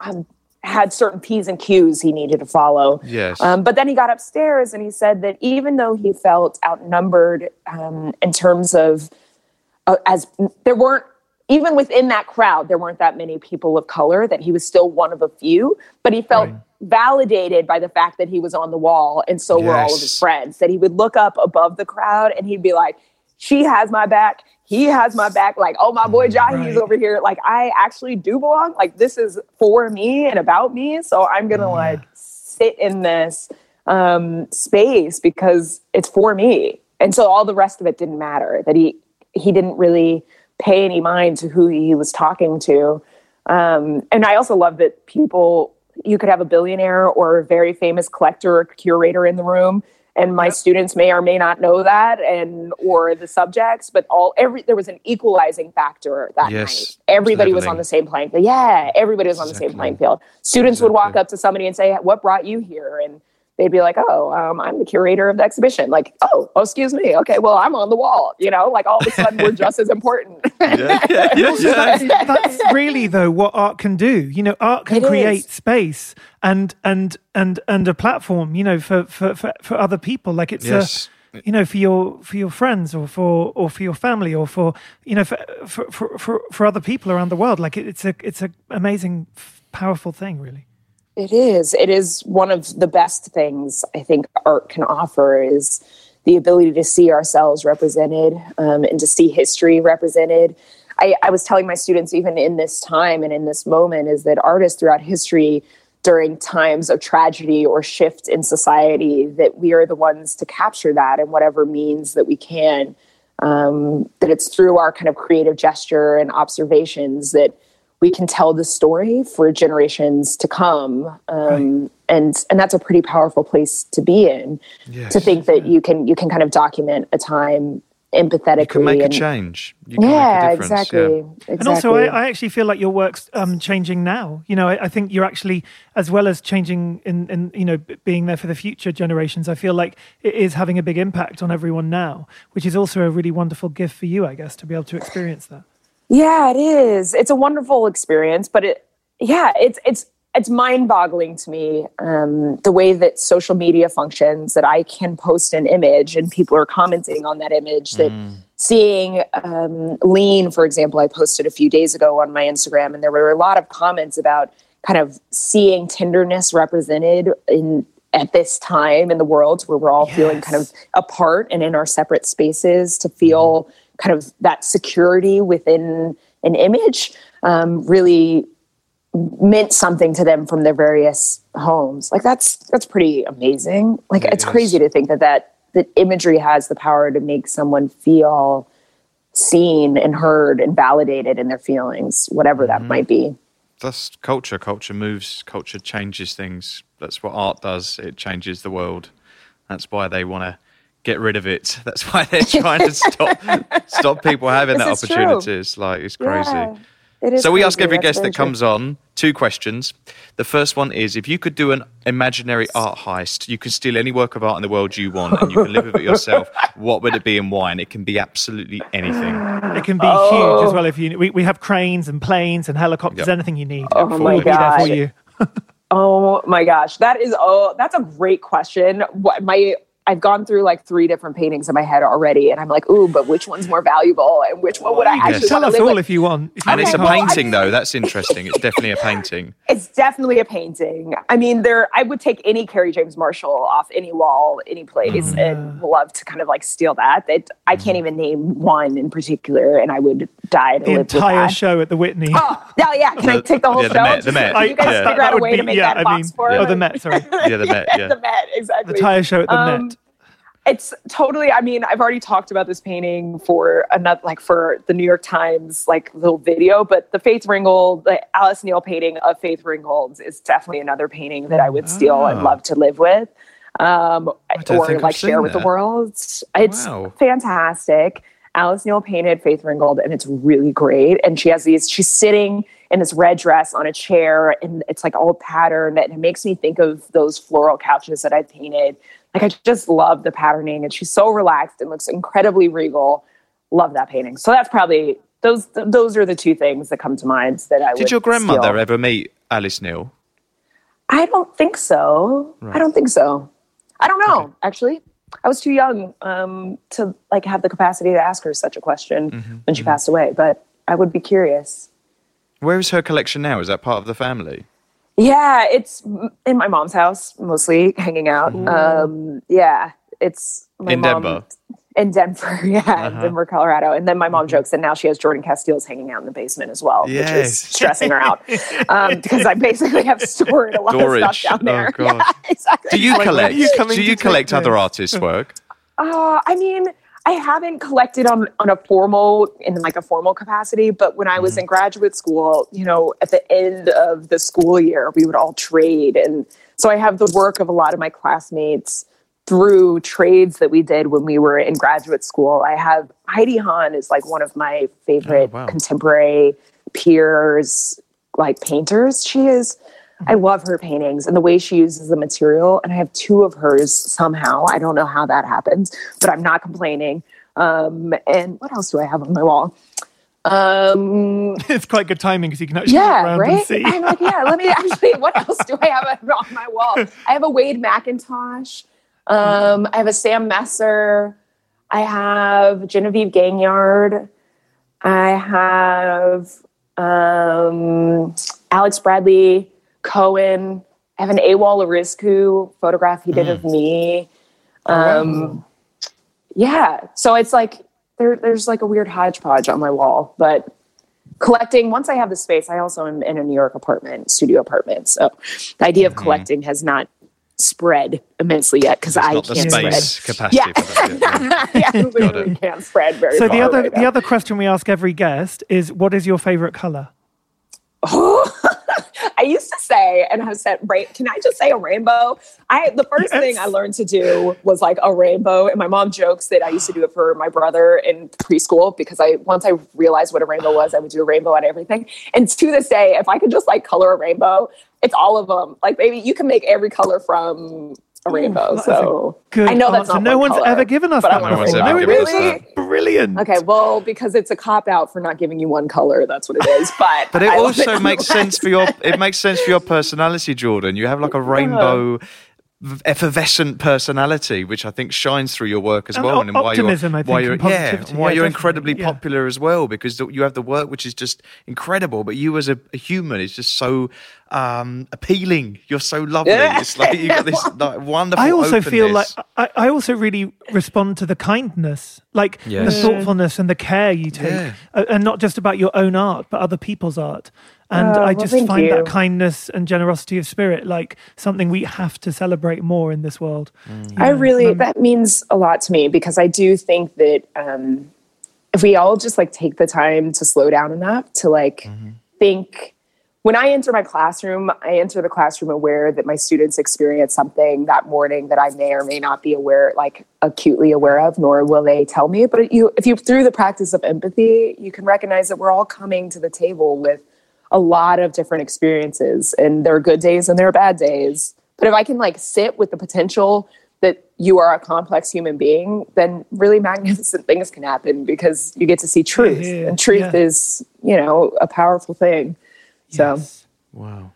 Speaker 4: Um, had certain P's and Q's he needed to follow.
Speaker 2: Yes.
Speaker 4: Um, but then he got upstairs and he said that even though he felt outnumbered um, in terms of uh, as there weren't even within that crowd there weren't that many people of color that he was still one of a few but he felt validated by the fact that he was on the wall and so were all of his friends that he would look up above the crowd and he'd be like she has my back he has my back like oh my boy Jahi's
Speaker 3: Right.
Speaker 4: over here like i actually do belong like this is for me and about me so i'm gonna like sit in this um, space because it's for me. And so all the rest of it didn't matter. That he he didn't really pay any mind to who he was talking to. Um, and I also love that people you could have a billionaire or a very famous collector or curator in the room. And my students may or may not know that, and or the subjects, but all every there was an equalizing factor that
Speaker 2: Yes,
Speaker 4: night. Everybody was on the same playing field. Yeah, everybody was on the same playing field. Students would walk up to somebody and say, "What brought you here?" And they'd be like, "Oh, um, I'm the curator of the exhibition." Like, "Oh, oh, excuse me. Okay, well, I'm on the wall." You know, like all of a sudden we're just as important.
Speaker 2: yeah, yeah, yeah, yeah.
Speaker 3: that's, that's really though what art can do you know art can
Speaker 4: It
Speaker 3: create
Speaker 4: is.
Speaker 3: space and and and and a platform you know for for for, for other people like it's
Speaker 2: Yes.
Speaker 3: a you know for your for your friends or for or for your family or for you know for for for, for, for other people around the world like it, it's a it's a amazing powerful thing really
Speaker 4: It is. It is one of the best things I think art can offer is the ability to see ourselves represented um, and to see history represented. I, I was telling my students even in this time and in this moment is that artists throughout history during times of tragedy or shift in society that we are the ones to capture that in whatever means that we can um, that it's through our kind of creative gesture and observations that we can tell the story for generations to come um, and and that's a pretty powerful place to be in to think that you can you can kind of document a time empathetically
Speaker 2: You can make a
Speaker 4: and-
Speaker 2: change. You can
Speaker 4: yeah
Speaker 2: make a difference.
Speaker 4: exactly
Speaker 2: Yeah.
Speaker 4: exactly
Speaker 3: And also, I, I actually feel like your work's um, changing now. You know, I, I think you're actually, as well as changing in, in, you know, being there for the future generations. I feel like it is having a big impact on everyone now, which is also a really wonderful gift for you, I guess, to be able to experience that.
Speaker 4: Yeah, it is. It's a wonderful experience, but it, yeah, it's it's it's mind-boggling to me um, the way that social media functions. That I can post an image and people are commenting on that image. That seeing um, lean, for example, I posted a few days ago on my Instagram, and there were a lot of comments about kind of seeing tenderness represented in at this time in the world where we're all feeling kind of apart and in our separate spaces to feel kind of that security within an image um, really meant something to them from their various homes like that's that's pretty amazing like
Speaker 2: It
Speaker 4: it's
Speaker 2: is.
Speaker 4: crazy to think that that that imagery has the power to make someone feel seen and heard and validated in their feelings, whatever that might be.
Speaker 2: That's culture. Culture moves. Culture changes things. That's what art does. It changes the world. That's why they want to get rid of it. That's why they're trying to stop stop people having
Speaker 4: This
Speaker 2: that
Speaker 4: is true.
Speaker 2: opportunity. It's like it's crazy.
Speaker 4: Yeah, it is
Speaker 2: So we ask every
Speaker 4: That's
Speaker 2: guest
Speaker 4: very
Speaker 2: that comes on two questions. The first one is if you could do an imaginary art heist, you can steal any work of art in the world you want and you can live with it yourself. What would it be and why? And it can be absolutely anything.
Speaker 3: It can be
Speaker 4: Oh.
Speaker 3: huge as well if you. We, we have cranes and planes and helicopters,
Speaker 2: Yep.
Speaker 3: anything you need.
Speaker 4: Oh my
Speaker 3: We'll be there
Speaker 4: God.
Speaker 3: for you.
Speaker 4: Oh my gosh, that is oh, that's a great question. What my I've gone through like three different paintings in my head already, and I'm like, ooh, but which one's more valuable, and which one would I
Speaker 2: can
Speaker 4: actually
Speaker 3: Tell us all
Speaker 4: with?
Speaker 3: if you want. If you
Speaker 2: And
Speaker 3: want
Speaker 2: it's a
Speaker 3: to
Speaker 4: well, I
Speaker 2: painting
Speaker 4: mean-
Speaker 2: though. That's interesting. It's definitely a painting.
Speaker 4: It's definitely a painting. I mean, there I would take any Kerry James Marshall off any wall, any place,
Speaker 2: Mm-hmm.
Speaker 4: and love to kind of like steal that. That I can't even name one in particular, and I would die to
Speaker 3: the
Speaker 4: live with
Speaker 3: entire
Speaker 4: that.
Speaker 3: show at the Whitney.
Speaker 4: Oh, yeah, yeah. Can I take the whole
Speaker 2: yeah, the
Speaker 4: show?
Speaker 2: Met- the Met,
Speaker 4: can You guys
Speaker 2: yeah.
Speaker 4: figure out a way to make
Speaker 3: yeah,
Speaker 4: that
Speaker 3: I
Speaker 4: box
Speaker 3: mean,
Speaker 4: for
Speaker 3: oh, the Met, sorry.
Speaker 2: Yeah, the Met. Yeah.
Speaker 4: the Met, exactly.
Speaker 3: The entire show at the
Speaker 4: Um,
Speaker 3: Met.
Speaker 4: It's totally i mean i've already talked about this painting for another like for the new york times like little video but the faith ringgold the alice neel painting of faith ringgold is definitely another painting that i would steal and
Speaker 2: Ah.
Speaker 4: love to live with um or like share with the world it's
Speaker 2: Wow.
Speaker 4: fantastic alice neel painted faith ringgold and it's really great and she has these she's sitting in this red dress on a chair and it's like all patterned and it makes me think of those floral couches that i painted like I just love the patterning, and she's so relaxed and looks incredibly regal. Love that painting. So that's probably those. Those are the two things that come to mind that I would.
Speaker 2: Did your grandmother
Speaker 4: steal.
Speaker 2: ever meet Alice Neel?
Speaker 4: I don't think so. I don't think so. I don't know. Actually, I was too young um, to like have the capacity to ask her such a question
Speaker 2: Mm-hmm,
Speaker 4: when she passed away. But I would be curious.
Speaker 2: Where is her collection now? Is that part of the family?
Speaker 4: Yeah, it's in my mom's house mostly, hanging out. Um, yeah, it's my
Speaker 2: In
Speaker 4: mom-
Speaker 2: Denver?
Speaker 4: In Denver, yeah, in Denver, Colorado. And then my mom jokes that now she has Jordan Casteels hanging out in the basement as well, which is stressing her out um, because I basically have stored a lot of stuff down there.
Speaker 2: Oh.
Speaker 4: Yeah, exactly.
Speaker 2: Do you
Speaker 3: Like,
Speaker 2: collect?
Speaker 3: you
Speaker 2: do you collect other artists' work?
Speaker 4: Uh, I mean, I haven't collected on on a formal in like a formal capacity, but when I was mm-hmm. in graduate school, you know, at the end of the school year, we would all trade, and so I have the work of a lot of my classmates through trades that we did when we were in graduate school. I have Heidi Hahn is like one of my oh, favorite
Speaker 2: Oh, wow.
Speaker 4: contemporary peers, like painters. She is. I love her paintings and the way she uses the material. And I have two of hers somehow. I don't know how that happens, but I'm not complaining. Um, and what else do I have on my wall? Um,
Speaker 3: It's quite good timing because you can actually
Speaker 4: yeah,
Speaker 3: around and
Speaker 4: right.
Speaker 3: see.
Speaker 4: I'm like, yeah. Let me actually. What else do I have on my wall? I have a Wade McIntosh. Um, I have a Sam Messer. I have Genevieve Gaignard. I have um, Alex Bradley Cohen. I have an Awol Erizku photograph he did of me. Um, Yeah, so it's like there, there's like a weird hodgepodge on my wall, but collecting once i have the space i also am in a new york apartment studio apartment so the idea of collecting has not spread immensely yet because i
Speaker 2: Not
Speaker 4: can't
Speaker 2: space
Speaker 4: spread
Speaker 2: capacity.
Speaker 4: Yeah.
Speaker 2: For that, yeah.
Speaker 4: yeah, literally can't spread very
Speaker 3: So
Speaker 4: far
Speaker 3: the other
Speaker 4: right
Speaker 3: the
Speaker 4: now.
Speaker 3: other question we ask every guest is, what is your favorite color?
Speaker 4: I say, and I have said, "Ra- "Can I just say a rainbow?" I the first
Speaker 3: Yes.
Speaker 4: thing I learned to do was like a rainbow, and my mom jokes that I used to do it for my brother in preschool because I once I realized what a rainbow was, I would do a rainbow on everything. And to this day, if I could just like color a rainbow, it's all of them. Like maybe you can make every color from a rainbow.
Speaker 3: that's a
Speaker 4: So
Speaker 3: Good
Speaker 4: I know that's not
Speaker 3: no
Speaker 4: one
Speaker 3: one's
Speaker 4: color,
Speaker 3: ever given us that
Speaker 4: I'm
Speaker 2: No one's ever
Speaker 3: No, it
Speaker 2: given us
Speaker 3: is
Speaker 2: that.
Speaker 3: brilliant.
Speaker 4: Okay, well, because it's a cop out for not giving you one color, that's what it is. But
Speaker 2: But it
Speaker 4: I
Speaker 2: also makes sense for your it makes sense for your personality, Jordan. You have like a rainbow v- effervescent personality, which I think shines through your work as
Speaker 3: And
Speaker 2: well,
Speaker 3: o-
Speaker 2: and why you're
Speaker 3: optimism, I
Speaker 2: why you're
Speaker 3: and
Speaker 2: yeah, why
Speaker 3: Yeah,
Speaker 2: you're incredibly
Speaker 3: yeah.
Speaker 2: popular as well because you have the work which is just incredible. But you as a, a human is just so um, appealing. You're so lovely. It's like you got this like wonderful.
Speaker 3: I also feel like. I, I also really respond to the kindness, like
Speaker 2: Yes.
Speaker 3: the thoughtfulness and the care you take,
Speaker 2: Yeah.
Speaker 3: and not just about your own art, but other people's art. And
Speaker 4: Oh,
Speaker 3: I
Speaker 4: well,
Speaker 3: just
Speaker 4: thank
Speaker 3: find
Speaker 4: you.
Speaker 3: that kindness and generosity of spirit like something we have to celebrate more in this world.
Speaker 2: Mm.
Speaker 4: I really
Speaker 3: um,
Speaker 4: that means a lot to me because I do think that um, if we all just like take the time to slow down enough to like
Speaker 2: Mm-hmm.
Speaker 4: think when I enter my classroom, I enter the classroom aware that my students experience something that morning that I may or may not be aware, like acutely aware of, nor will they tell me. But you, if you through the practice of empathy, you can recognize that we're all coming to the table with a lot of different experiences, and there are good days and there are bad days. But if I can like sit with the potential that you are a complex human being, then really magnificent things can happen because you get to see truth,
Speaker 3: yeah,
Speaker 4: and truth
Speaker 3: yeah.
Speaker 4: is, you know, a powerful thing. So.
Speaker 2: Wow.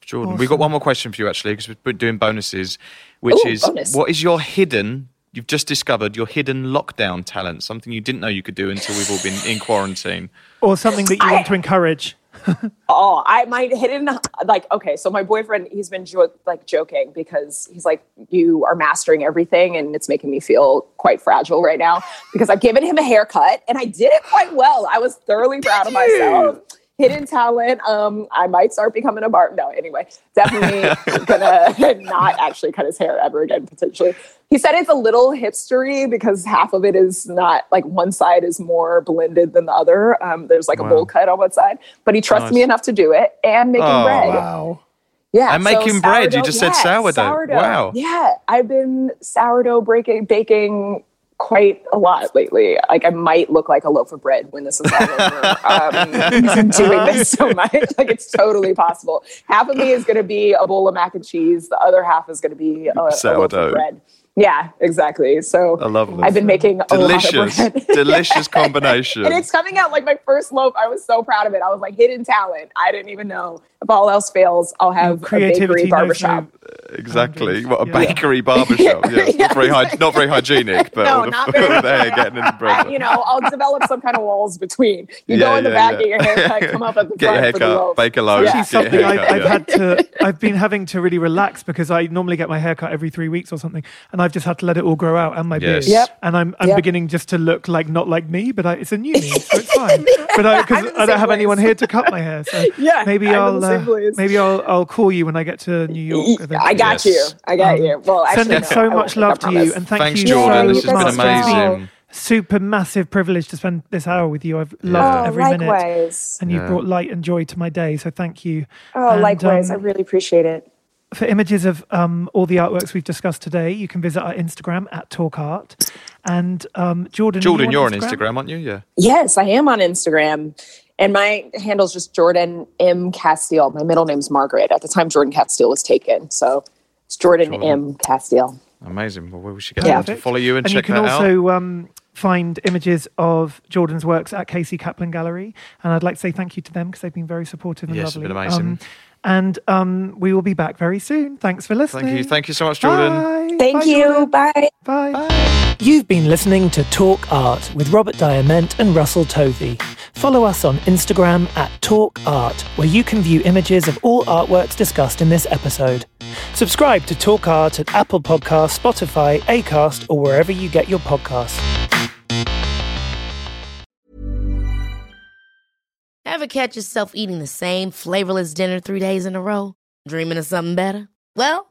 Speaker 2: Jordan, we've got one more question for you actually, because we're doing bonuses, which
Speaker 4: Ooh,
Speaker 2: is
Speaker 4: bonus.
Speaker 2: what is your hidden, you've just discovered your hidden lockdown talent, something you didn't know you could do until we've all been in quarantine?
Speaker 3: Or something that you want to encourage.
Speaker 4: Oh, I might hit in like okay. So my boyfriend, he's been jo- like joking because he's like, "You are mastering everything," and it's making me feel quite fragile right now because I've given him a haircut and I did it quite well. I was thoroughly proud of myself. Hidden talent. Um, I might start becoming a bar. No, anyway, definitely gonna not actually cut his hair ever again. Potentially, he said it's a little hipstery because half of it is not like one side is more blended than the other. Um, there's like
Speaker 2: Wow.
Speaker 4: a bowl cut on one side, but he trusts me enough to do it and making
Speaker 2: Oh,
Speaker 4: bread.
Speaker 3: Wow.
Speaker 4: Yeah,
Speaker 2: And making bread. You just said sourdough. Wow.
Speaker 4: Yeah, I've been sourdough breaking, baking quite a lot lately. Like I might look like a loaf of bread when this is all over. um, doing this so much. Like it's totally possible. Half of me is going to be a bowl of mac and cheese. The other half is going to be a, a loaf of bread. Yeah, exactly. So
Speaker 2: I love this.
Speaker 4: I've been making a
Speaker 2: Delicious,
Speaker 4: lot of bread.
Speaker 2: delicious combination.
Speaker 4: and it's coming out like my first loaf. I was so proud of it. I was like hidden talent. I didn't even know. If all else fails, I'll have a
Speaker 3: Creativity
Speaker 4: bakery barbershop.
Speaker 3: no- uh,
Speaker 2: Exactly. What a
Speaker 3: Yeah.
Speaker 2: bakery barbershop. Yeah.
Speaker 4: Yeah.
Speaker 2: Not very hy- not very hygienic, but
Speaker 4: No,
Speaker 2: all the,
Speaker 4: not very
Speaker 2: all the hair getting in the bread.
Speaker 4: You know, I'll develop some kind of walls between. You go
Speaker 2: Yeah,
Speaker 4: in the back,
Speaker 2: yeah.
Speaker 4: get your haircut, come up at the
Speaker 2: Get your
Speaker 4: front for the
Speaker 2: haircut,
Speaker 4: loaf.
Speaker 2: bake a loaf,
Speaker 4: Yeah.
Speaker 3: something I've,
Speaker 2: haircut,
Speaker 3: I've
Speaker 2: yeah.
Speaker 3: had to I've been having to really relax because I normally get my haircut every three weeks or something, and I've just had to let it all grow out and my beard.
Speaker 2: Yes. Yep.
Speaker 3: And I'm I'm
Speaker 4: Yep.
Speaker 3: beginning just to look like not like me, but I, it's a new me, so it's fine. But I because
Speaker 4: I'm in the
Speaker 3: I don't
Speaker 4: same
Speaker 3: have anyone here to cut my hair, so
Speaker 4: Yeah,
Speaker 3: maybe
Speaker 4: I'm in
Speaker 3: I'll
Speaker 4: the same
Speaker 3: uh, maybe I'll I'll call you when I get to New York.
Speaker 4: I
Speaker 3: eventually.
Speaker 4: got
Speaker 2: Yes.
Speaker 4: you. I got
Speaker 3: Um,
Speaker 4: you. Well, actually,
Speaker 3: Sending
Speaker 4: no,
Speaker 3: so
Speaker 4: I
Speaker 3: much love to you, and thank
Speaker 2: Thanks,
Speaker 3: you
Speaker 2: Jordan.
Speaker 3: so
Speaker 2: This has been
Speaker 3: much. It's
Speaker 2: amazing.
Speaker 3: Super massive privilege to spend this hour with you. I've loved
Speaker 4: Oh,
Speaker 3: every minute, and you've
Speaker 2: Yeah.
Speaker 3: brought light and joy to my day. So thank you.
Speaker 4: Oh,
Speaker 3: And,
Speaker 4: likewise.
Speaker 3: um,
Speaker 4: I really appreciate it.
Speaker 3: For images of um, all the artworks we've discussed today, you can visit our Instagram at Talk Art. And um, Jordan,
Speaker 2: Jordan,
Speaker 3: you
Speaker 2: you're on Instagram, aren't you? Yeah.
Speaker 4: Yes, I am on Instagram. And my handle's just Jordan M. Casteel. My middle name's Margaret. At the time, Jordan Casteel was taken. So it's Jordan,
Speaker 2: Jordan.
Speaker 4: M. Casteel.
Speaker 2: Amazing. Well, we should get
Speaker 4: Yeah.
Speaker 2: to follow you and,
Speaker 3: And
Speaker 2: check
Speaker 3: you can
Speaker 2: that out.
Speaker 3: also um, find images of Jordan's works at Casey Kaplan Gallery. And I'd like to say thank you to them because they've been very supportive and
Speaker 2: Yes, it's
Speaker 3: lovely.
Speaker 2: been amazing.
Speaker 3: Um, and um, we will be back very soon. Thanks for listening.
Speaker 2: Thank you. Thank you so much, Jordan.
Speaker 3: Bye.
Speaker 4: Thank
Speaker 3: Bye,
Speaker 4: you.
Speaker 3: Jordan.
Speaker 4: Bye.
Speaker 3: Bye. You've been listening to Talk Art with Robert Diament and Russell Tovey. Follow us on Instagram at Talk Art, where you can view images of all artworks discussed in this episode. Subscribe to Talk Art at Apple Podcasts, Spotify, Acast, or wherever you get your podcasts.
Speaker 7: Ever catch yourself eating the same flavorless dinner three days in a row? Dreaming of something better? Well,